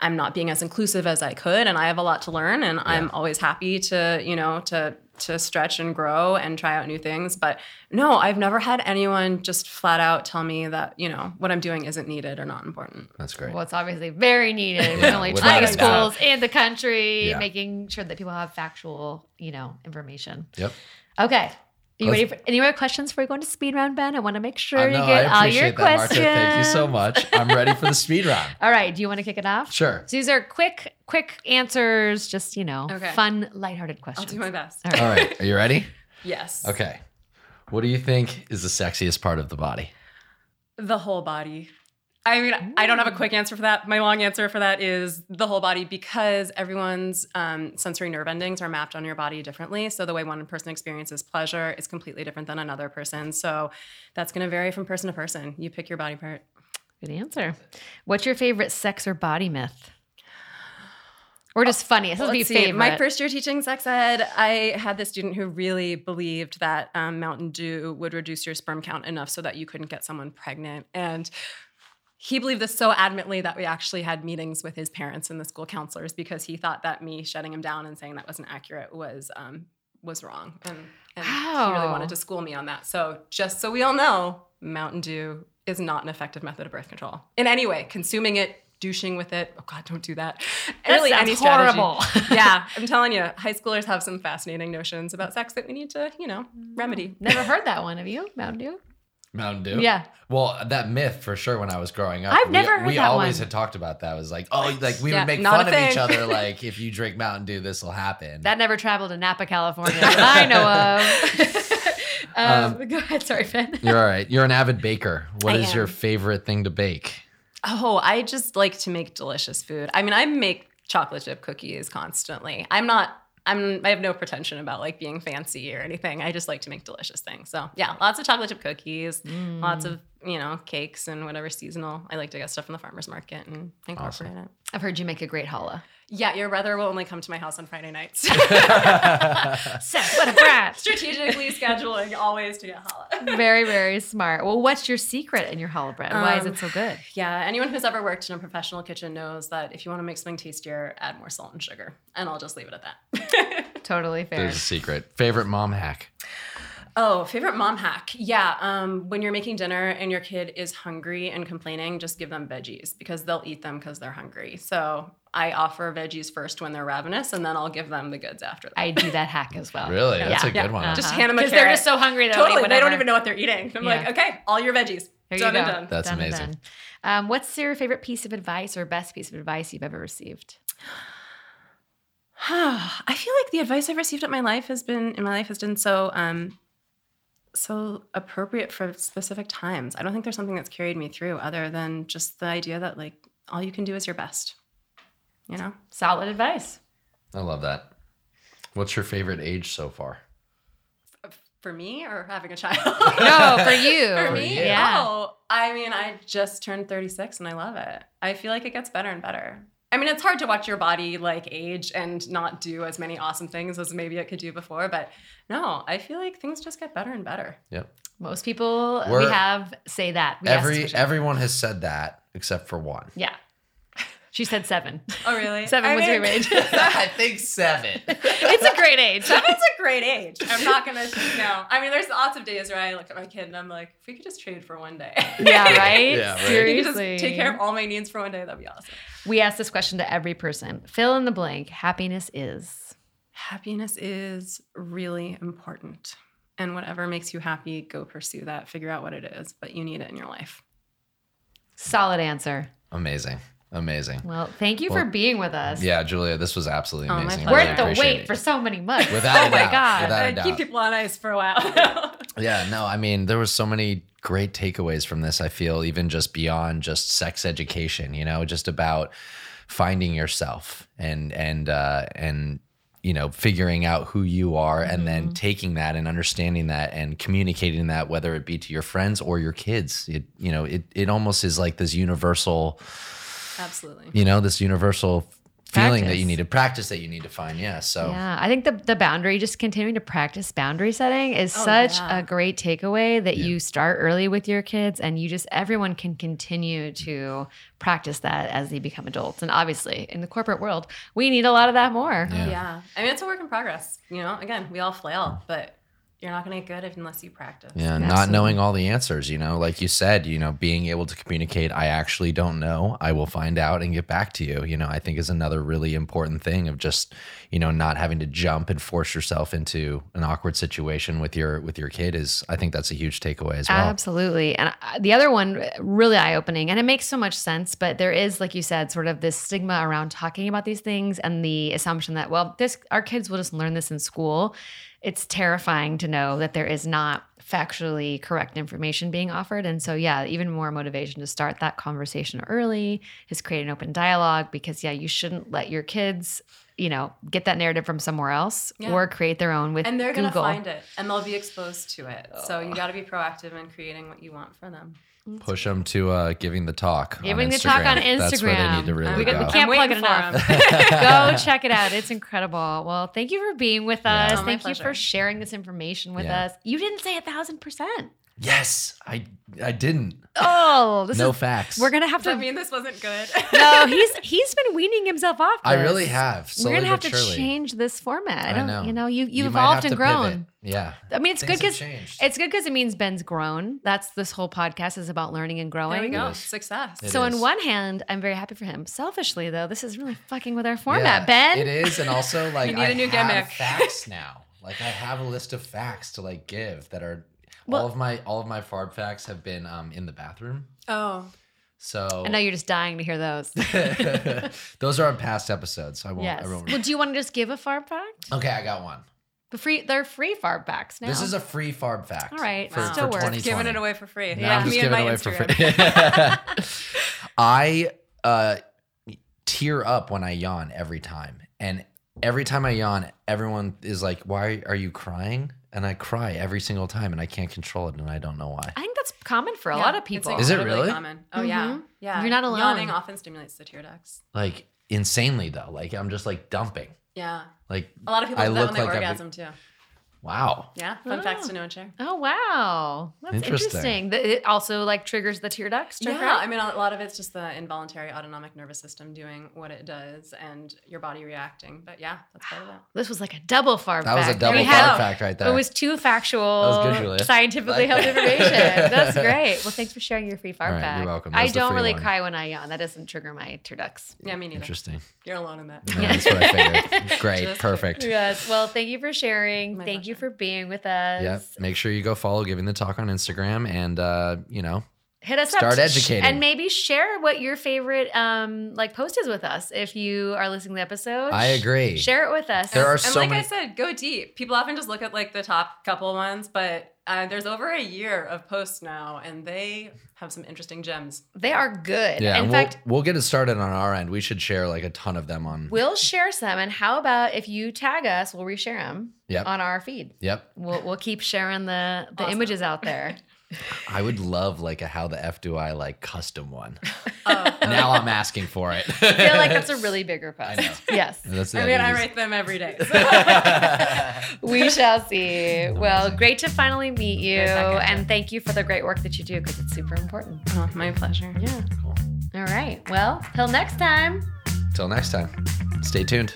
[SPEAKER 2] I'm not being as inclusive as I could, and I have a lot to learn, and I'm always happy to, you know, to to stretch and grow and try out new things. But no, I've never had anyone just flat out tell me that you know what I'm doing isn't needed or not important.
[SPEAKER 1] That's great.
[SPEAKER 3] Well, it's obviously very needed.
[SPEAKER 1] Yeah,
[SPEAKER 3] We're only
[SPEAKER 1] without
[SPEAKER 3] 20
[SPEAKER 2] a doubt.
[SPEAKER 3] schools in the country,
[SPEAKER 1] Yeah.
[SPEAKER 3] making sure that people have factual, you know, information.
[SPEAKER 1] Yep.
[SPEAKER 3] Okay. Are you
[SPEAKER 1] Let's-
[SPEAKER 3] ready for any more questions before we go into speed round, Ben? I want to make sure
[SPEAKER 1] I
[SPEAKER 3] you
[SPEAKER 1] know,
[SPEAKER 3] get
[SPEAKER 1] I
[SPEAKER 3] all
[SPEAKER 1] appreciate
[SPEAKER 3] your
[SPEAKER 1] that,
[SPEAKER 3] questions.
[SPEAKER 1] Marta. Thank you so much. I'm ready for the speed round.
[SPEAKER 3] All right. Do you want to kick it off?
[SPEAKER 1] Sure.
[SPEAKER 3] So these are quick, quick answers, just, you know,
[SPEAKER 2] Okay.
[SPEAKER 3] fun, lighthearted questions.
[SPEAKER 2] I'll
[SPEAKER 3] questions.
[SPEAKER 2] do my best.
[SPEAKER 3] All right.
[SPEAKER 1] All right. Are you ready?
[SPEAKER 2] Yes.
[SPEAKER 1] Okay. What do you think is the sexiest part of the body?
[SPEAKER 2] The whole body. I mean, I don't have a quick answer for that. My long answer for that is the whole body because everyone's um, sensory nerve endings are mapped on your body differently. So the way one person experiences pleasure is completely different than another person. So that's going to vary from person to person. You pick your body part.
[SPEAKER 3] Good answer. What's your favorite sex or body myth? Or just funny. It doesn't be favorite.
[SPEAKER 2] My first year teaching sex ed, I had this student who really believed that um, Mountain Dew would reduce your sperm count enough so that you couldn't get someone pregnant. And he believed this so adamantly that we actually had meetings with his parents and the school counselors because he thought that me shutting him down and saying that wasn't accurate was um, was wrong. And, and he really wanted to school me on that. So just so we all know, Mountain Dew is not an effective method of birth control in any way. Consuming it, douching with it. Oh God, don't do that.
[SPEAKER 3] That
[SPEAKER 2] really, any strategy.
[SPEAKER 3] horrible.
[SPEAKER 2] yeah, I'm telling you, high schoolers have some fascinating notions about sex that we need to, you know, remedy.
[SPEAKER 3] Never heard that one. Have you? Mountain Dew?
[SPEAKER 1] Mountain Dew.
[SPEAKER 3] Yeah.
[SPEAKER 1] Well, that myth for sure. When I was growing up,
[SPEAKER 3] I've
[SPEAKER 1] we-
[SPEAKER 3] never heard
[SPEAKER 1] We
[SPEAKER 3] that
[SPEAKER 1] always
[SPEAKER 3] one.
[SPEAKER 1] had talked about that. It was like, oh, like we
[SPEAKER 2] Yeah,
[SPEAKER 1] would make
[SPEAKER 2] not
[SPEAKER 1] fun of each other. Like if you drink Mountain Dew, this will happen.
[SPEAKER 3] That never traveled to Napa, California that I know of. um, go ahead. Sorry, Finn.
[SPEAKER 1] You're all right. You're an avid baker. What
[SPEAKER 2] I
[SPEAKER 1] is your
[SPEAKER 2] am.
[SPEAKER 1] favorite thing to bake?
[SPEAKER 2] Oh, I just like to make delicious food. I mean, I make chocolate chip cookies constantly. I'm not. I'm. I have no pretension about like being fancy or anything. I just like to make delicious things. So yeah, lots of chocolate chip cookies, lots mm. of you know cakes and whatever seasonal. I like to get stuff from the farmers market and incorporate it.
[SPEAKER 3] I've heard you make a great challah.
[SPEAKER 2] Yeah, your brother will only come to my house on Friday nights.
[SPEAKER 3] Seth, what a brat.
[SPEAKER 2] Strategically scheduling always to get challah.
[SPEAKER 3] very, very smart. Well, what's your secret in your challah bread? Why is
[SPEAKER 2] Um,
[SPEAKER 3] it so good?
[SPEAKER 2] Yeah, anyone who's ever worked in a professional kitchen knows that if you want to make something tastier, add more salt and sugar. And I'll just leave it at that.
[SPEAKER 3] Totally fair.
[SPEAKER 1] There's a secret. Favorite mom hack.
[SPEAKER 2] oh, favorite mom hack. Yeah, um, when you're making dinner and your kid is hungry and complaining, just give them veggies because they'll eat them because they're hungry. So I offer veggies first when they're ravenous, and then I'll give them the goods after that.
[SPEAKER 3] I do that hack as well.
[SPEAKER 1] Really? That's
[SPEAKER 3] Yeah.
[SPEAKER 1] a good one.
[SPEAKER 3] Uh-huh.
[SPEAKER 2] Just hand them a
[SPEAKER 3] Because they're just so hungry. They'll
[SPEAKER 2] totally, they don't even know what they're eating. I'm like, okay, all your veggies.
[SPEAKER 3] There
[SPEAKER 2] done
[SPEAKER 3] you
[SPEAKER 2] and
[SPEAKER 3] go.
[SPEAKER 2] done.
[SPEAKER 1] That's
[SPEAKER 3] Done and
[SPEAKER 1] amazing.
[SPEAKER 3] done. Um, what's your favorite piece of advice or best piece of advice you've ever received?
[SPEAKER 2] I feel like the advice I've received in my life has been in my life has been so um so appropriate for specific times. I don't think there's something that's carried me through other than just the idea that like all you can do is your best. You know?
[SPEAKER 3] Solid advice.
[SPEAKER 1] I love that. What's your favorite age so far?
[SPEAKER 2] For me or having a child?
[SPEAKER 3] No, for you.
[SPEAKER 2] For
[SPEAKER 1] For
[SPEAKER 2] me?
[SPEAKER 1] you.
[SPEAKER 3] Yeah.
[SPEAKER 2] Oh, I mean, I just turned 36 and I love it. I feel like it gets better and better. I mean, it's hard to watch your body like age and not do as many awesome things as maybe it could do before, but no, I feel like things just get better and better.
[SPEAKER 1] Yep.
[SPEAKER 3] Most people we
[SPEAKER 1] We're-
[SPEAKER 3] have say that. We
[SPEAKER 1] Every everyone has said that except for one.
[SPEAKER 3] yeah. She said seven.
[SPEAKER 2] Oh, really?
[SPEAKER 3] Seven
[SPEAKER 2] I
[SPEAKER 3] was your
[SPEAKER 2] mean,
[SPEAKER 3] age.
[SPEAKER 1] I think seven.
[SPEAKER 3] it's a great age.
[SPEAKER 2] Seven's a great age. I'm not gonna no. I mean, there's lots of days where I look at my kid and I'm like, if we could just trade for one day.
[SPEAKER 3] Yeah, right?
[SPEAKER 1] Yeah, right.
[SPEAKER 2] If you
[SPEAKER 3] Seriously.
[SPEAKER 2] could just take care of all my needs for one day, that'd be awesome.
[SPEAKER 3] We ask this question to every person. Fill in the blank. Happiness is.
[SPEAKER 2] Happiness is really important. and whatever makes you happy, go pursue that. Figure out what it is, but you need it in your life.
[SPEAKER 3] Solid answer.
[SPEAKER 1] Amazing. Amazing.
[SPEAKER 3] Well, thank you for being with us.
[SPEAKER 1] Yeah, Julia, this was absolutely
[SPEAKER 2] Oh,
[SPEAKER 1] amazing. I
[SPEAKER 2] pleasure.
[SPEAKER 3] Worth the wait
[SPEAKER 1] it.
[SPEAKER 3] for so many months.
[SPEAKER 1] Without
[SPEAKER 3] oh my
[SPEAKER 1] doubt.
[SPEAKER 3] god.
[SPEAKER 1] Without a
[SPEAKER 2] Uh,
[SPEAKER 1] doubt.
[SPEAKER 2] keep people on ice for a while.
[SPEAKER 1] Yeah, no, I mean, there was so many great takeaways from this. I feel even just beyond just sex education, you know, just about finding yourself and and uh and you know, figuring out who you are and then taking that and understanding that and communicating that whether it be to your friends or your kids. It you know, it it almost is like this universal,
[SPEAKER 2] Absolutely.
[SPEAKER 1] you know, this universal feeling that you need to practice that you need to find. Yeah. So
[SPEAKER 3] Yeah, I think the the boundary, just continuing to practice boundary setting, is
[SPEAKER 2] Oh,
[SPEAKER 3] such
[SPEAKER 2] yeah.
[SPEAKER 3] a great takeaway that you start early with your kids, and you just everyone can continue to practice that as they become adults. And obviously, in the corporate world, we need a lot of that more.
[SPEAKER 1] Yeah.
[SPEAKER 2] Yeah. I mean, it's a work in progress. You know, again, we all flail, but you're not going to get good unless you practice.
[SPEAKER 1] Yeah, not knowing all the answers, you know, like you said, you know, being able to communicate, I actually don't know. I will find out and get back to you, you know, I think is another really important thing of just, you know, not having to jump and force yourself into an awkward situation with your with your kid is I think that's a huge takeaway as well.
[SPEAKER 3] Absolutely. And uh, the other one, really eye opening, and it makes so much sense, but there is, like you said, sort of this stigma around talking about these things and the assumption that, well, this our kids will just learn this in school. It's terrifying to know that there is not factually correct information being offered. And so, yeah, even more motivation to start that conversation early is create an open dialogue because, yeah, you shouldn't let your kids, you know, get that narrative from somewhere else
[SPEAKER 2] Yeah.
[SPEAKER 3] or create their own with
[SPEAKER 2] And they're going to find it and they'll be exposed to it. So you got to be proactive in creating what you want for them.
[SPEAKER 1] Push them to uh, giving the talk.
[SPEAKER 3] Giving the talk on
[SPEAKER 1] Instagram. That's where they need to really
[SPEAKER 2] We
[SPEAKER 1] go.
[SPEAKER 3] we can't
[SPEAKER 2] I'm
[SPEAKER 3] plug it
[SPEAKER 2] for
[SPEAKER 3] enough.
[SPEAKER 2] 'em.
[SPEAKER 3] Go check it out. It's incredible. Well, thank you for being with us.
[SPEAKER 2] Oh,
[SPEAKER 3] thank you
[SPEAKER 2] pleasure.
[SPEAKER 3] for sharing this information with
[SPEAKER 1] Yeah.
[SPEAKER 3] us. You didn't say a thousand percent.
[SPEAKER 1] Yes, I I didn't.
[SPEAKER 3] Oh, this
[SPEAKER 1] no
[SPEAKER 3] is
[SPEAKER 1] facts.
[SPEAKER 3] we're gonna have to
[SPEAKER 2] that mean this wasn't good?
[SPEAKER 3] No, he's he's been weaning himself off.
[SPEAKER 1] I really have.
[SPEAKER 3] We're gonna have to
[SPEAKER 1] surely.
[SPEAKER 3] change this format. I
[SPEAKER 1] I
[SPEAKER 3] don't
[SPEAKER 1] know.
[SPEAKER 3] you know, you you,
[SPEAKER 1] You
[SPEAKER 3] evolved and
[SPEAKER 1] to pivot.
[SPEAKER 3] grown.
[SPEAKER 1] Yeah.
[SPEAKER 3] I mean it's
[SPEAKER 1] Things
[SPEAKER 3] good because it's good because it means Ben's grown. That's this whole podcast is about learning and growing.
[SPEAKER 2] there we go.
[SPEAKER 1] Yes.
[SPEAKER 2] Success.
[SPEAKER 1] It
[SPEAKER 3] So
[SPEAKER 1] is.
[SPEAKER 3] on one hand, I'm very happy for him. Selfishly though, this is really fucking with our format,
[SPEAKER 1] Yeah,
[SPEAKER 3] Ben.
[SPEAKER 1] It is, and also like
[SPEAKER 2] You need
[SPEAKER 1] I
[SPEAKER 2] a new
[SPEAKER 1] have
[SPEAKER 2] gimmick.
[SPEAKER 1] facts now. Like I have a list of facts to like give that are
[SPEAKER 3] Well-
[SPEAKER 1] all of my all of my fart facts have been um, in the bathroom.
[SPEAKER 2] Oh,
[SPEAKER 1] So
[SPEAKER 3] I know you're just dying to hear those.
[SPEAKER 1] those are on past episodes. So I won't.
[SPEAKER 3] yes.
[SPEAKER 1] I won't.
[SPEAKER 3] Well, do you want to just give a fart fact?
[SPEAKER 1] okay, I got one.
[SPEAKER 3] The free, they're free fart facts now.
[SPEAKER 1] This is a free fart fact.
[SPEAKER 3] All right,
[SPEAKER 1] for,
[SPEAKER 3] still
[SPEAKER 1] for
[SPEAKER 3] works.
[SPEAKER 1] 2020.
[SPEAKER 2] giving it away for free.
[SPEAKER 1] No,
[SPEAKER 3] Yeah.
[SPEAKER 1] I'm just
[SPEAKER 2] Me and
[SPEAKER 1] giving it
[SPEAKER 2] my
[SPEAKER 1] away for free. I uh, tear up when I yawn every time, and every time I yawn, everyone is like, "Why are you crying?" And I cry every single time, and I can't control it, and I don't know why.
[SPEAKER 3] I think that's common for a
[SPEAKER 2] Yeah,
[SPEAKER 3] lot of
[SPEAKER 2] it's
[SPEAKER 3] people.
[SPEAKER 1] Is it really?
[SPEAKER 2] Common. Oh yeah,
[SPEAKER 3] Mhm.
[SPEAKER 2] yeah.
[SPEAKER 3] You're not alone.
[SPEAKER 2] Yawning often stimulates the tear ducts.
[SPEAKER 1] Like insanely though. Like I'm just like dumping.
[SPEAKER 2] Yeah,
[SPEAKER 1] Like
[SPEAKER 2] a lot of people
[SPEAKER 1] I
[SPEAKER 2] do that
[SPEAKER 1] look
[SPEAKER 2] when they
[SPEAKER 1] like I've-
[SPEAKER 2] orgasm too.
[SPEAKER 1] Wow.
[SPEAKER 2] Yeah, fun
[SPEAKER 3] Oh.
[SPEAKER 2] facts to ah. know and share.
[SPEAKER 3] Oh wow, that's
[SPEAKER 1] Interesting.
[SPEAKER 3] interesting. Th- It also like triggers the tear ducts. to
[SPEAKER 2] Yeah,
[SPEAKER 3] cry?
[SPEAKER 2] I mean, a lot of it's just the involuntary autonomic nervous system doing what it does and your body reacting. But yeah, that's part of it.
[SPEAKER 3] this was like a double fart.
[SPEAKER 1] That was a double
[SPEAKER 3] We
[SPEAKER 1] fart
[SPEAKER 3] had-
[SPEAKER 1] fact right there.
[SPEAKER 3] It was two factual,
[SPEAKER 1] That was good,
[SPEAKER 3] scientifically held information. That's great. Well, thanks for sharing your free far
[SPEAKER 1] All right,
[SPEAKER 3] fact.
[SPEAKER 1] you're welcome. That
[SPEAKER 3] I don't really
[SPEAKER 1] one.
[SPEAKER 3] cry when I yawn. That doesn't trigger my tear ducts.
[SPEAKER 2] Yeah, me neither.
[SPEAKER 1] Interesting.
[SPEAKER 2] You're alone in that.
[SPEAKER 1] Yeah, that's what I figured. Great.
[SPEAKER 2] Just
[SPEAKER 1] Perfect.
[SPEAKER 3] Yes. Well, thank you for sharing.
[SPEAKER 2] My
[SPEAKER 3] thank you
[SPEAKER 2] pleasure.
[SPEAKER 3] for being with us.
[SPEAKER 1] Yep. Make sure you go follow Giving the Talk on Instagram and uh, you know,
[SPEAKER 3] Hit us
[SPEAKER 1] Start
[SPEAKER 3] up
[SPEAKER 1] educating.
[SPEAKER 3] and maybe share what your favorite um like post is with us if you are listening to the episode.
[SPEAKER 1] I agree.
[SPEAKER 3] Share it with us.
[SPEAKER 1] There are
[SPEAKER 2] and
[SPEAKER 1] so
[SPEAKER 2] like
[SPEAKER 1] many
[SPEAKER 2] I said, go deep. People often just look at like the top couple ones, but uh, there's over a year of posts now, and they have some interesting gems.
[SPEAKER 3] They are good.
[SPEAKER 1] Yeah,
[SPEAKER 3] In fact,
[SPEAKER 1] we'll, we'll get it started on our end. We should share like a ton of them on.
[SPEAKER 3] we'll share some. And how about if you tag us, we'll reshare them
[SPEAKER 1] Yep.
[SPEAKER 3] on our feed.
[SPEAKER 1] Yep.
[SPEAKER 3] We'll we'll keep sharing the the
[SPEAKER 2] Awesome.
[SPEAKER 3] images out there.
[SPEAKER 1] I would love like a how the F do I like custom one.
[SPEAKER 2] Oh,
[SPEAKER 1] now I'm asking for it.
[SPEAKER 3] I feel like that's a really bigger post.
[SPEAKER 1] I know.
[SPEAKER 3] Yes.
[SPEAKER 1] That's
[SPEAKER 2] I
[SPEAKER 1] that
[SPEAKER 2] mean, I write them every day. so-
[SPEAKER 3] we shall see. Well, great to finally meet you.
[SPEAKER 2] Right
[SPEAKER 3] And thank you for the great work that you do because it's super important.
[SPEAKER 2] oh, my pleasure.
[SPEAKER 3] Yeah.
[SPEAKER 1] Cool.
[SPEAKER 3] All right. Well, till next time.
[SPEAKER 1] Till next time. Stay tuned.